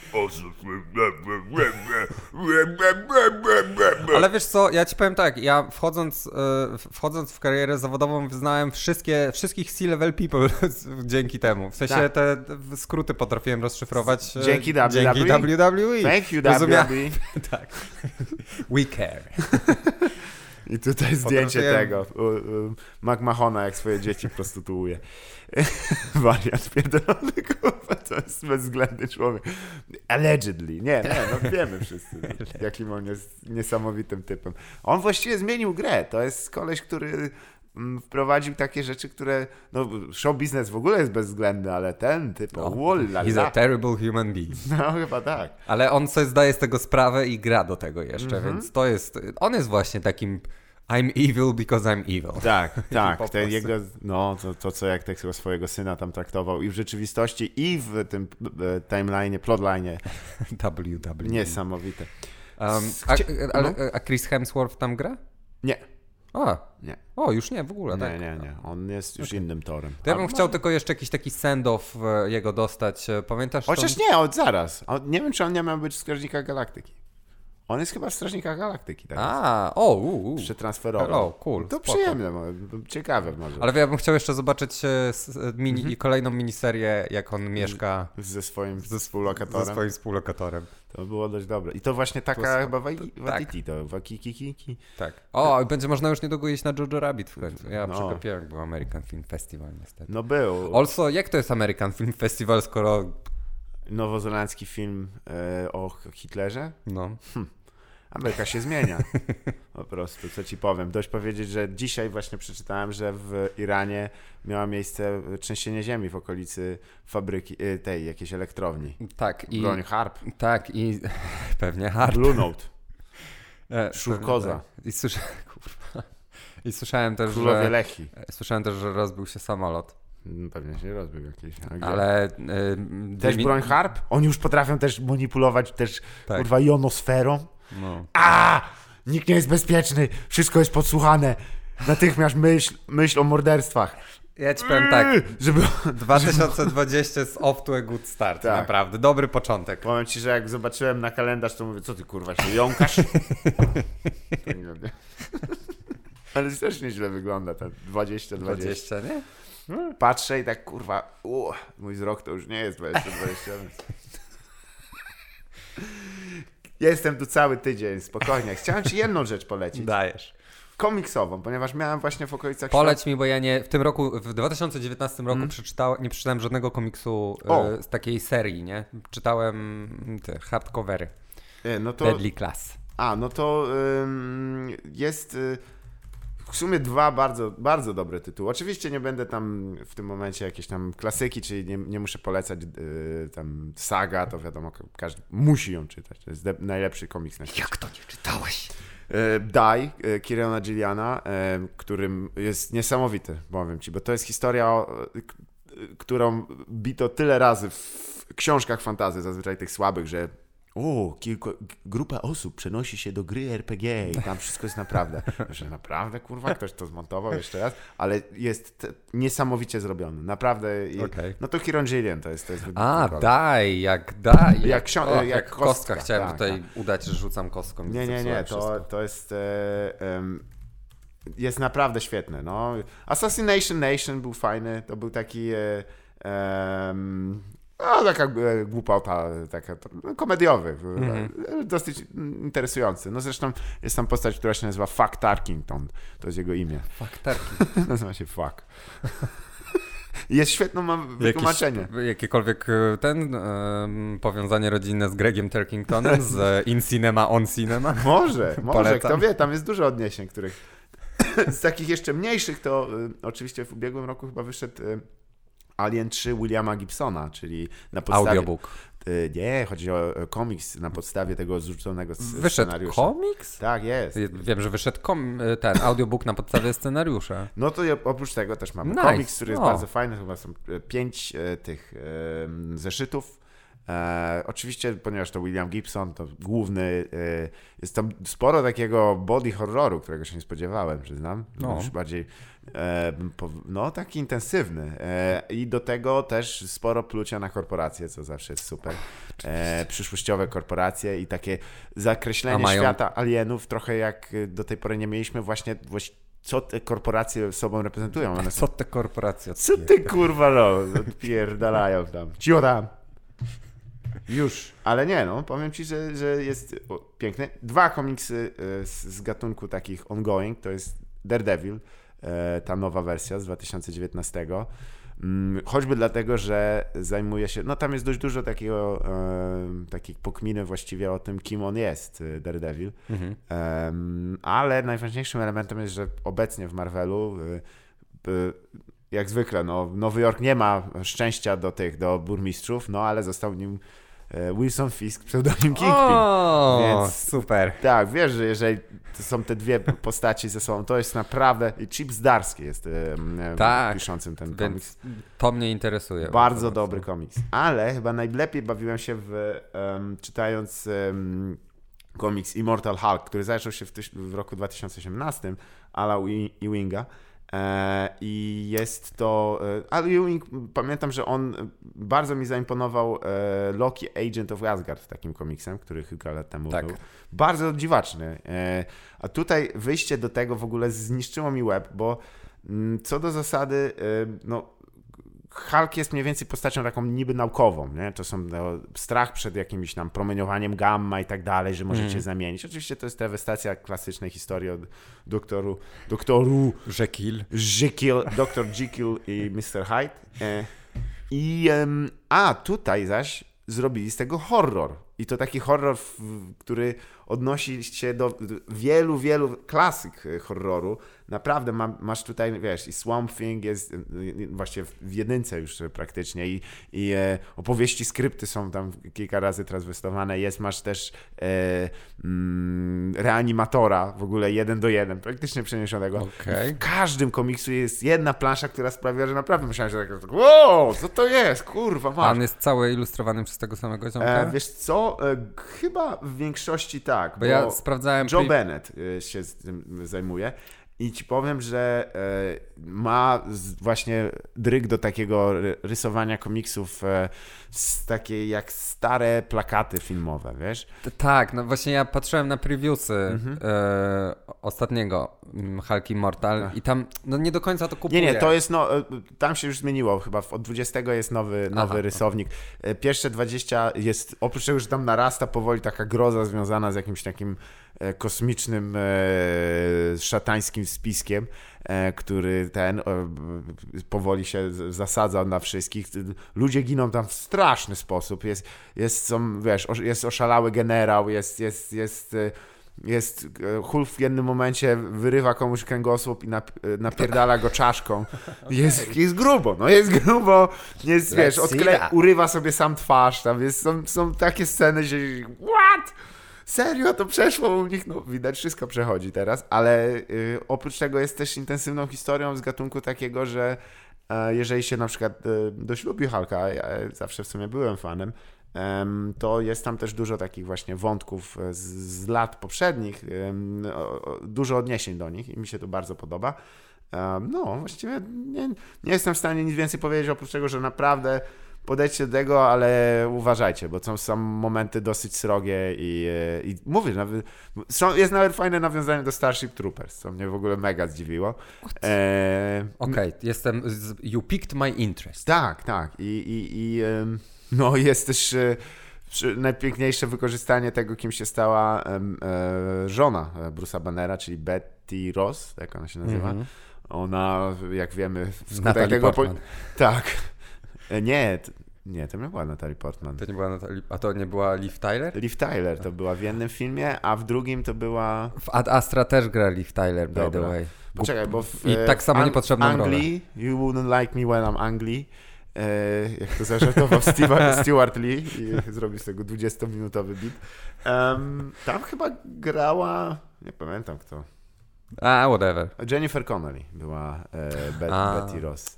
Ale wiesz co, ja ci powiem tak, ja wchodząc, e, wchodząc w karierę zawodową wyznałem wszystkie, wszystkich C-level people dzięki temu. W sensie Tak. te, skróty potrafiłem rozszyfrować e, Dzięki dzięki WWE. WWE. Thank you, WWE. tak. We care. I tutaj zdjęcie Potrafiłem- tego. U, McMahona jak swoje dzieci prostytuuje. Wariat pierdolony, kurwa, to jest bezwzględny człowiek. Allegedly. Nie, nie, no wiemy wszyscy, jakim on jest niesamowitym typem. On właściwie zmienił grę. To jest koleś, który wprowadził takie rzeczy, które, no show biznes w ogóle jest bezwzględny, ale ten typ, No, He's a terrible human being. no chyba tak. Ale on sobie zdaje z tego sprawę i gra do tego jeszcze, Mhm. więc to jest, on jest właśnie takim I'm evil because I'm evil. Tak, tak. Ten jego, no, to, to co jak tego swojego syna tam traktował i w rzeczywistości, i w tym e, timeline'ie, plotline'ie. WWE. Niesamowite. Um, a, ale, no. a Chris Hemsworth tam gra? Nie, A, nie, o, już nie, w ogóle, tak. nie, nie, nie. On jest już innym torem. To ja bym A, chciał tylko jeszcze jakiś taki send-off e, jego dostać. E, Pamiętasz? tą- Chociaż nie, od zaraz. Nie wiem, czy on nie miał być wskaźnika galaktyki. On jest chyba w Strażnikach Galaktyki, tak? A, o, u, u. Przetransferował. Hello, cool, To spoko. przyjemne, ciekawe może. Ale ja bym chciał jeszcze zobaczyć e, e, mini, Mhm. kolejną miniserię, jak on mieszka Ze swoim ze współlokatorem. swoim współlokatorem. To było dość dobre. I to właśnie taka To chyba Waititi, Waititi to Wakikiki. Tak. O, i będzie można już niedługo iść na Jojo Rabbit w końcu. Ja No. przegapiłem, jak był American Film Festival niestety. No był. Also, jak to jest American Film Festival, skoro... Nowozelandzki film e, o Hitlerze. No, Ameryka się zmienia. Po prostu, co ci powiem. Dość powiedzieć, że dzisiaj właśnie przeczytałem, że w Iranie miało miejsce trzęsienie ziemi w okolicy fabryki, e, tej jakiejś elektrowni. tak i... Broń Harp. Tak i... Pewnie hard. Blue Note. E, Szurkoza. tak. I, słysza... I słyszałem też, Królowie że... Lechi. Słyszałem też, że rozbił się samolot. Mm, Pewnie się rozbił jakiś. Ale... y, Też dymi- broń Harp? Oni już potrafią też manipulować też, Tak. kurwa, jonosferą. No. A! Nikt nie jest bezpieczny, wszystko jest podsłuchane. Natychmiast myśl, myśl o morderstwach. Ja ci powiem tak, Żeby... 2020 jest off to a good start, Tak. naprawdę, dobry początek. Powiem ci, że jak zobaczyłem na kalendarz, to mówię, co ty kurwa się jąkasz? Tak nie wiem. Ale też nieźle wygląda ten 20-20. 20, nie? Patrzę i tak kurwa, u, mój wzrok to już nie jest 20-20. Jestem tu cały tydzień, spokojnie. Chciałem ci jedną rzecz polecić. Dajesz. Komiksową, ponieważ miałem właśnie w okolicach Poleć mi, bo ja nie, w tym roku, w 2019 roku przeczytałem, nie przeczytałem żadnego komiksu Mhm. E, z takiej serii, nie? Czytałem te hardcovery, Nie, No to, Deadly Class. a, no to ym, jest y, w sumie dwa bardzo, bardzo dobre tytuły. Oczywiście nie będę tam w tym momencie jakieś tam klasyki, czyli nie, nie muszę polecać y, tam saga, to wiadomo, ka- każdy musi ją czytać. To jest najlepszy komiks na świecie. Jak to nie czytałeś? E, Die, e, Kirena Gilliana, e, którym jest niesamowity, powiem ci, bo to jest historia, o, którą bito tyle razy w książkach fantazy, zazwyczaj tych słabych, że o, kilku, grupa osób przenosi się do gry RPG i tam wszystko jest naprawdę. Że naprawdę, kurwa, ktoś to zmontował jeszcze raz, ale jest niesamowicie zrobiony, naprawdę. Okej. No to Kiron Gillian to jest, to jest A, daj, jak daj. Jak o, jak kostka. kostka, Chciałem tak, tutaj udać, że rzucam kostką. Nie, nie, nie, to, to jest. E, em, jest naprawdę świetne. No. Assassination Nation był fajny. To był taki. E, em, no, taka e, głupota, taka, no, komediowy, e, dosyć interesujący. No zresztą jest tam postać, która się nazywa Fuck Tarkington, to jest jego imię. Fakterki. Nazywa się Fuck. Jest świetną mam wytłumaczenie. Jakieś, jakiekolwiek e, ten em, powiązanie rodzinne z Gregiem Turkingtonem, z In Cinema, On Cinema. Może, może, Polecam. kto wie, tam jest dużo odniesień, których z takich jeszcze mniejszych to y, oczywiście w ubiegłym roku chyba wyszedł y, Alien 3 Williama Gibsona, czyli na podstawie... Audiobook. Nie, chodzi o o komiks na podstawie tego zrzuconego Wyszedł scenariusza. komiks? Tak, jest. Wiem, że wyszedł kom, e, ten audiobook na podstawie scenariusza. No to oprócz tego też mamy Nice. komiks, który jest O. bardzo fajny, chyba są e, pięć e, tych e, zeszytów. E, oczywiście, ponieważ to William Gibson, to główny, e, jest tam sporo takiego body horroru, którego się nie spodziewałem, przyznam. No. Już bardziej, e, no taki intensywny. E, I do tego też sporo plucia na korporacje, co zawsze jest super. E, przyszłościowe korporacje i takie zakreślenie mają- świata alienów, trochę jak e, do tej pory nie mieliśmy właśnie, co te korporacje sobą reprezentują. One są Co te korporacje co ty kurwa no, odpierdalają tam. Cicho tam. Już. Ale nie no, powiem ci, że, że jest o, piękny. Dwa komiksy e, z, z gatunku takich ongoing, to jest Daredevil, e, ta nowa wersja z 2019. Mm, Choćby dlatego, że zajmuje się, no tam jest dość dużo takiego, e, takich pokminy właściwie o tym, kim on jest, e, Daredevil. Em, ale najważniejszym elementem jest, że obecnie w Marvelu y, y, jak zwykle, no, Nowy Jork nie ma szczęścia do tych, do burmistrzów, no ale został nim e, Wilson Fisk, pseudonim Kingpin. O, Więc- super. Tak, wiesz, że jeżeli są te dwie postaci ze sobą, to jest naprawdę... i Chip Zdarski jest e, e, Tak, piszącym ten komiks. To mnie interesuje. Bardzo dobry komiks. Ale chyba najlepiej bawiłem się w, em, czytając em, komiks Immortal Hulk, który zaczął się w, w roku 2018, Ala Wi- Ewinga. E, I jest to. e, Ale Ewing, pamiętam, że on bardzo mi zaimponował e, Loki Agent of Asgard, takim komiksem, który kilka lat temu Tak. był. Bardzo dziwaczny. A tutaj wyjście do tego w ogóle zniszczyło mi łeb, bo mm, co do zasady, no. Hulk jest mniej więcej postacią taką niby naukową, nie? To są no, strach przed jakimś tam promieniowaniem gamma i tak dalej, że możecie Mhm. zamienić. Oczywiście to jest trawestacja klasycznej historii od doktoru, doktoru Jekyll. Jekyll, Dr. Jekyll i Mr. Hyde. E, I, a tutaj zaś zrobili z tego horror. I to taki horror, w- który odnosi się do wielu, wielu klasyk e, horroru. Naprawdę ma, masz tutaj, wiesz, i Swamp Thing jest e, e, właśnie w jedynce już praktycznie i, i opowieści, skrypty są tam kilka razy transwestowane. Jest, masz też e, mm, reanimatora w ogóle jeden do jeden, praktycznie przeniesionego. Okej. W każdym komiksu jest jedna plansza, która sprawia, że naprawdę myślałem, że tak, wow, co to jest, kurwa, A masz. on jest cały ilustrowany przez tego samego ziomka? E, wiesz co, e, chyba w większości tak, bo bo, ja sprawdzałem... Joe Bennett e, się z tym zajmuje i ci powiem, że e, ma właśnie dryg do takiego ry- rysowania komiksów e, z takie jak stare plakaty filmowe, wiesz? Tak, no właśnie ja patrzyłem na previewsy Mhm. e, ostatniego mm, Hulk Immortal i tam no nie do końca to Nie, kupuję. nie, to jest, no, tam się już zmieniło chyba, od 20 jest nowy, nowy Aha. rysownik. Pierwsze 20 jest, oprócz tego, że tam narasta powoli taka groza związana z jakimś takim kosmicznym, e, szatańskim spiskiem, e, który ten e, powoli się zasadza na wszystkich. Ludzie giną tam w straszny sposób. Jest, jest są, wiesz, jest oszalały generał, jest, jest, jest e, jest e, Hulk w jednym momencie wyrywa komuś kręgosłup i nap, e, napierdala go czaszką. Jest, jest grubo, no jest grubo, jest, wiesz, odkle, urywa sobie sam twarz, tam jest, są, są takie sceny, że what? Serio, to przeszło u nich, no widać, wszystko przechodzi teraz, ale y, oprócz tego jest też intensywną historią z gatunku takiego, że e, jeżeli się na przykład e, doślubi Hulka, a ja zawsze w sumie byłem fanem, em, to jest tam też dużo takich właśnie wątków e, z, z lat poprzednich, dużo odniesień do nich i mi się to bardzo podoba. Em, No, właściwie nie, nie jestem w stanie nic więcej powiedzieć, oprócz tego, że naprawdę podejdźcie do tego, ale uważajcie, bo są, są momenty dosyć srogie i, e, i mówię, nawet, są, jest nawet fajne nawiązanie do Starship Troopers, co mnie w ogóle mega zdziwiło. E, Okej, jestem... Z, you picked my interest. tak, tak. I, i, i no jest też e, najpiękniejsze wykorzystanie tego, kim się stała e, żona Bruce'a Bannera, czyli Betty Ross, tak ona się nazywa. Mhm. Ona, jak wiemy, wskutek Natalie tego... Po... Portman. Tak. E, Nie, nie, to nie była Natalie Portman. To nie była Natalie... A to nie była Liv Tyler? Liv Tyler to była w jednym filmie, a w drugim to była... W Ad Astra też gra Liv Tyler, by Dobra. the way. Poczekaj, bo w, I e, tak samo niepotrzebną Anglii, You wouldn't like me when I'm Anglii. E, jak to zażartował Stewart, Stewart Lee i zrobił z tego 20-minutowy beat. Em, tam chyba grała, nie pamiętam kto, A, whatever. Jennifer Connelly była e, Bet. Betty Ross.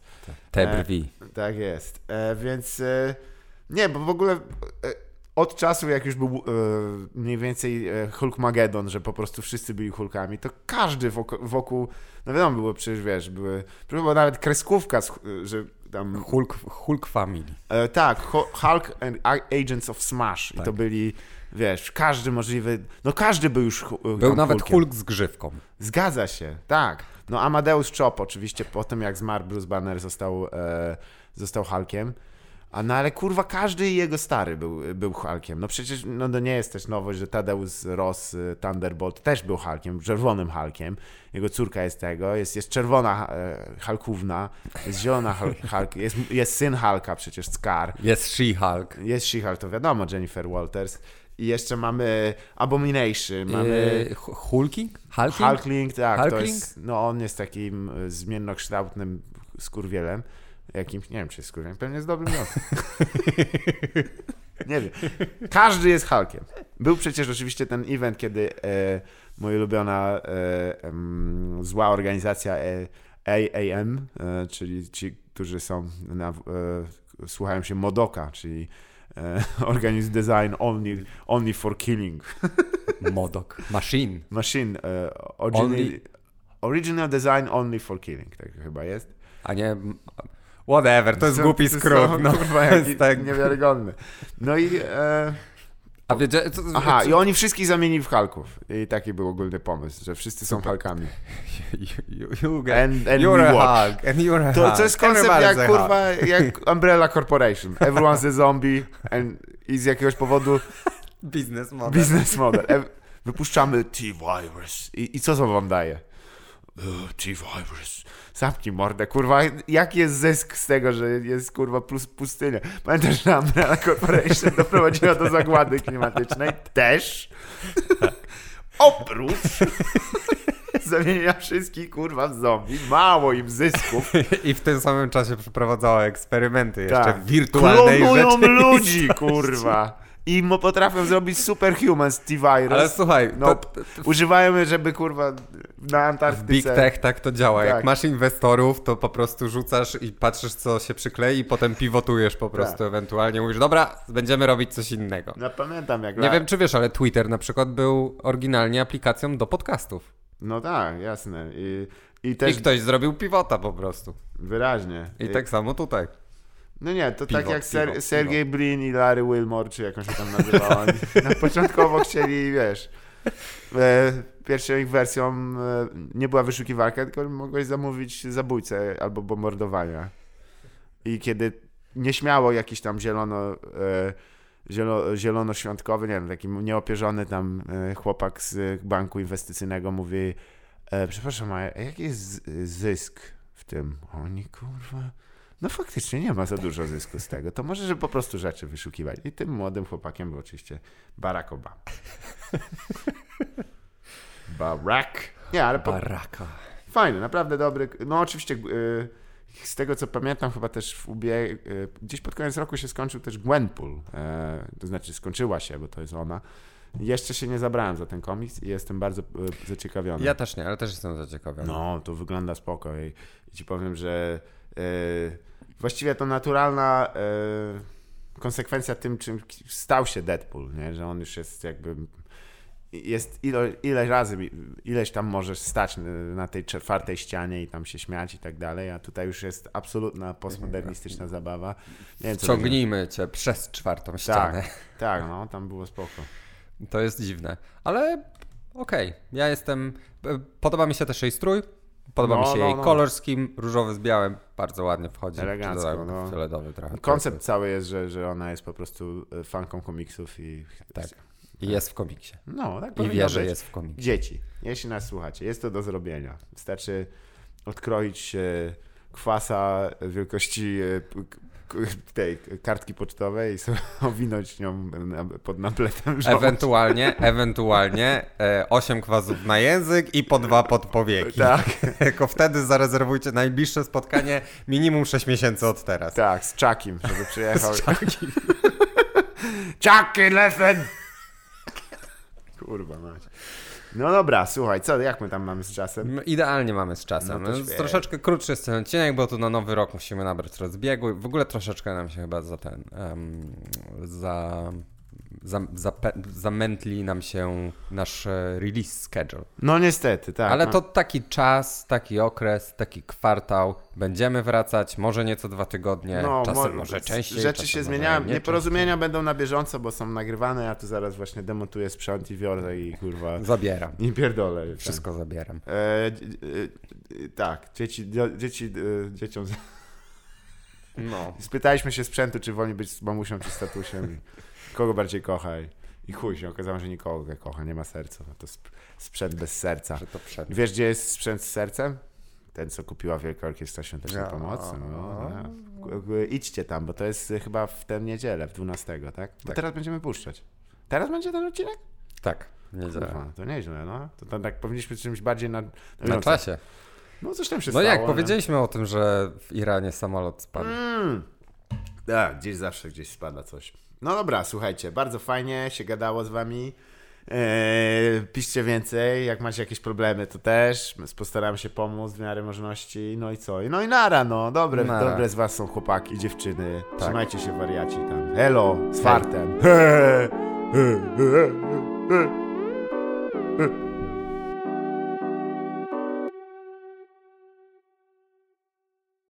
Te E, brwi. Tak jest. E, więc e, nie, bo w ogóle e, od czasu, jak już był e, mniej więcej e, Hulkmagedon, że po prostu wszyscy byli Hulkami, to każdy wokół, wokół no wiadomo, było przecież, wiesz, były, była nawet kreskówka, z, że tam, Hulk, Hulk Family. e, tak, Hu- Hulk and Agents of Smash i Tak. to byli, wiesz, każdy możliwy, no każdy był już Był nawet Hulkiem. Hulk z grzywką. Zgadza się, tak. No Amadeus Chop oczywiście po tym jak zmarł Bruce Banner został, e, został Hulkiem. A no ale kurwa każdy jego stary był, był Hulkiem. No przecież no to nie jest też nowość, że Tadeusz Ross e, Thunderbolt też był Hulkiem, czerwonym Hulkiem. Jego córka jest tego, jest, jest czerwona e, Hulkówna, jest zielona Hul- Hulk, jest, jest syn Hulka przecież, Scar. Jest She-Hulk. Jest She-Hulk, to wiadomo, Jennifer Walters. I jeszcze mamy Abomination, mamy... Yy, Hu- Hulking? Hulking? Hulkling, tak, to Hulkling? jest, no on jest takim y, zmiennokształtnym skurwielem, jakimś, nie wiem czy jest skurwielem, pewnie jest dobrym nie wiem. Każdy jest Hulkiem. Był przecież oczywiście ten event, kiedy e, moja ulubiona e, em, zła organizacja e, AAM, e, czyli ci, którzy są na, e, słuchają się Modoka, czyli Organized Design Only, only for Killing. Modok. Machine. Machine. E, originally, Original design only for killing, tak chyba jest. A nie... Whatever, to jest głupi to skrót. są, No. Kurwa, jaki jest tak... niewiarygodny. No i... E, A wiecie... Co, aha, i oni wszystkich zamienili w Hulków. I taki był ogólny pomysł, że wszyscy są Hulkami. You, you, get, And- and you're a. Hulk, and you're a To, to jest koncept Everybody's jak, kurwa, jak Umbrella Corporation. Everyone's a zombie and, i z jakiegoś powodu. Business model. business model. E, Wypuszczamy T-Virus. I, I co to wam daje? Uh, T-Virus. Zamknij mordę, kurwa. Jaki jest zysk z tego, że jest, kurwa, plus pustynia? Pamiętasz, że Umbrella Corporation doprowadziła do zagłady klimatycznej? Też. Oprócz zamienienia wszystkich, kurwa, w zombie. Mało im zysków. I w tym samym czasie przeprowadzała eksperymenty jeszcze Tak. w wirtualnej Klonują ludzi, kurwa. I potrafią zrobić superhumans T-Virus. Ale słuchaj, No, to, Używają, żeby kurwa na w Antarktyce. Big Tech tak to działa. Tak. Jak masz inwestorów, to po prostu rzucasz i patrzysz, co się przyklei, i potem pivotujesz po prostu Tak. ewentualnie. Mówisz, dobra, będziemy robić coś innego. No pamiętam jak. Nie la- wiem, czy wiesz, ale Twitter na przykład był oryginalnie aplikacją do podcastów. No tak, jasne. I, i też I ktoś zrobił pivota po prostu. wyraźnie. I tak samo tutaj. No nie, to tak jak Ser- piwo. Sergey Brin i Larry Wilmore, czy jak on się tam nazywała. Na początkowo chcieli, wiesz, e, pierwszą ich wersją e, nie była wyszukiwarka, tylko mogłeś zamówić zabójcę albo bombardowania. I kiedy nieśmiało jakiś tam zielono, e, zielo, zielonoświątkowy, nie wiem, taki nieopierzony tam e, chłopak z banku inwestycyjnego mówi e, przepraszam, a jaki jest zysk w tym? Oni, kurwa... No faktycznie nie ma za dużo zysku z tego. To może, że po prostu rzeczy wyszukiwać. I tym młodym chłopakiem był oczywiście Barack Obama. Barack. Nie, ale po, Baraka. fajny, naprawdę dobry. No oczywiście y, z tego co pamiętam chyba też w ubie, y, gdzieś pod koniec roku się skończył też Gwenpool. E, to znaczy skończyła się, bo to jest ona. Jeszcze się nie zabrałem za ten komiks i jestem bardzo y, zaciekawiony. Ja też nie, ale też jestem zaciekawiony. No, to wygląda spoko i, i ci powiem, że e, właściwie to naturalna e, konsekwencja tym, czym stał się Deadpool, nie? że on już jest jakby jest ilo, ileś razy, ileś tam możesz stać na tej czwartej ścianie i tam się śmiać i tak dalej, a tutaj już jest absolutna postmodernistyczna zabawa. Nie wiem, cię przez czwartą ścianę. Tak, tak, no, tam było spoko. To jest dziwne. Ale okej, ja jestem. e, Podoba mi się też jej strój. Podoba No, mi się no, jej no. kolor scheme. Różowy z białym bardzo ładnie wchodzi. Elegancko, no. Fioletowy trochę. Koncept cały jest, że, że ona jest po prostu e, fanką komiksów i... Tak. I jest w komiksie. No, tak I wie, że jest w komiksie. Dzieci, jeśli nas słuchacie, jest to do zrobienia. Wystarczy odkroić e, kwasa wielkości e, tej kartki pocztowej i sobie owinąć nią pod napletem żołądka. Ewentualnie, ewentualnie e, 8 kwasów na język i po dwa pod powieki. Tak, Tylko wtedy zarezerwujcie najbliższe spotkanie minimum 6 miesięcy od teraz. tak, z Czakim, żeby przyjechał. Z Czakim. Czaki, lesen! Kurwa mać. No dobra, słuchaj, co, jak my tam mamy z czasem? Idealnie mamy z czasem. No troszeczkę krótszy jest ten odcinek, bo tu na nowy rok musimy nabrać rozbiegu. W ogóle troszeczkę nam się chyba za ten. za, za, zamętli nam się nasz e, release schedule. No niestety, tak. Ale no. to taki czas, taki okres, taki kwartał. Będziemy wracać, może nieco dwa tygodnie, czasem mo- może częściej. No, Rzeczy czasem się zmieniają. nie Nieporozumienia będą na bieżąco, bo są nagrywane. Ja tu zaraz właśnie demontuję sprzęt i wiorę i kurwa. częściej. Zabieram. Nie pierdolę. tak. Wszystko zabieram. E, e, e, tak, dzieci, dzieci e, dzieciom. No. Spytaliśmy się sprzętu, czy woli być z mamusią czy. I kogo bardziej kocha. I, I chuj się okazało, że nikogo kocha, nie ma serca. No to sp- sprzęt bez serca. Wiesz, gdzie jest sprzęt z sercem? Ten, co kupiła Wielka Orkiestra Świątecznej No. Pomocy. No, no. G- g- Idźcie tam, bo to jest chyba w tę niedzielę, w 12, tak? Bo Tak. teraz będziemy puszczać. Teraz będzie ten odcinek? Tak, nie działa. Kurwa, to nieźle, no. To, to tak powinniśmy czymś bardziej na... Na czasie. No coś tam się No stało. jak, nie? powiedzieliśmy o tym, że w Iranie samolot spadł. Mm. Tak, gdzieś zawsze gdzieś spada coś. No dobra, słuchajcie, bardzo fajnie się gadało z wami. Eee, piszcie więcej, jak macie jakieś problemy, to też. Postaramy się pomóc w miarę możliwości. No i co? No i nara, no. Dobre, Nara. dobre z was są chłopaki, dziewczyny. Tak. Trzymajcie się wariaci tam. Hello, z Hej. fartem.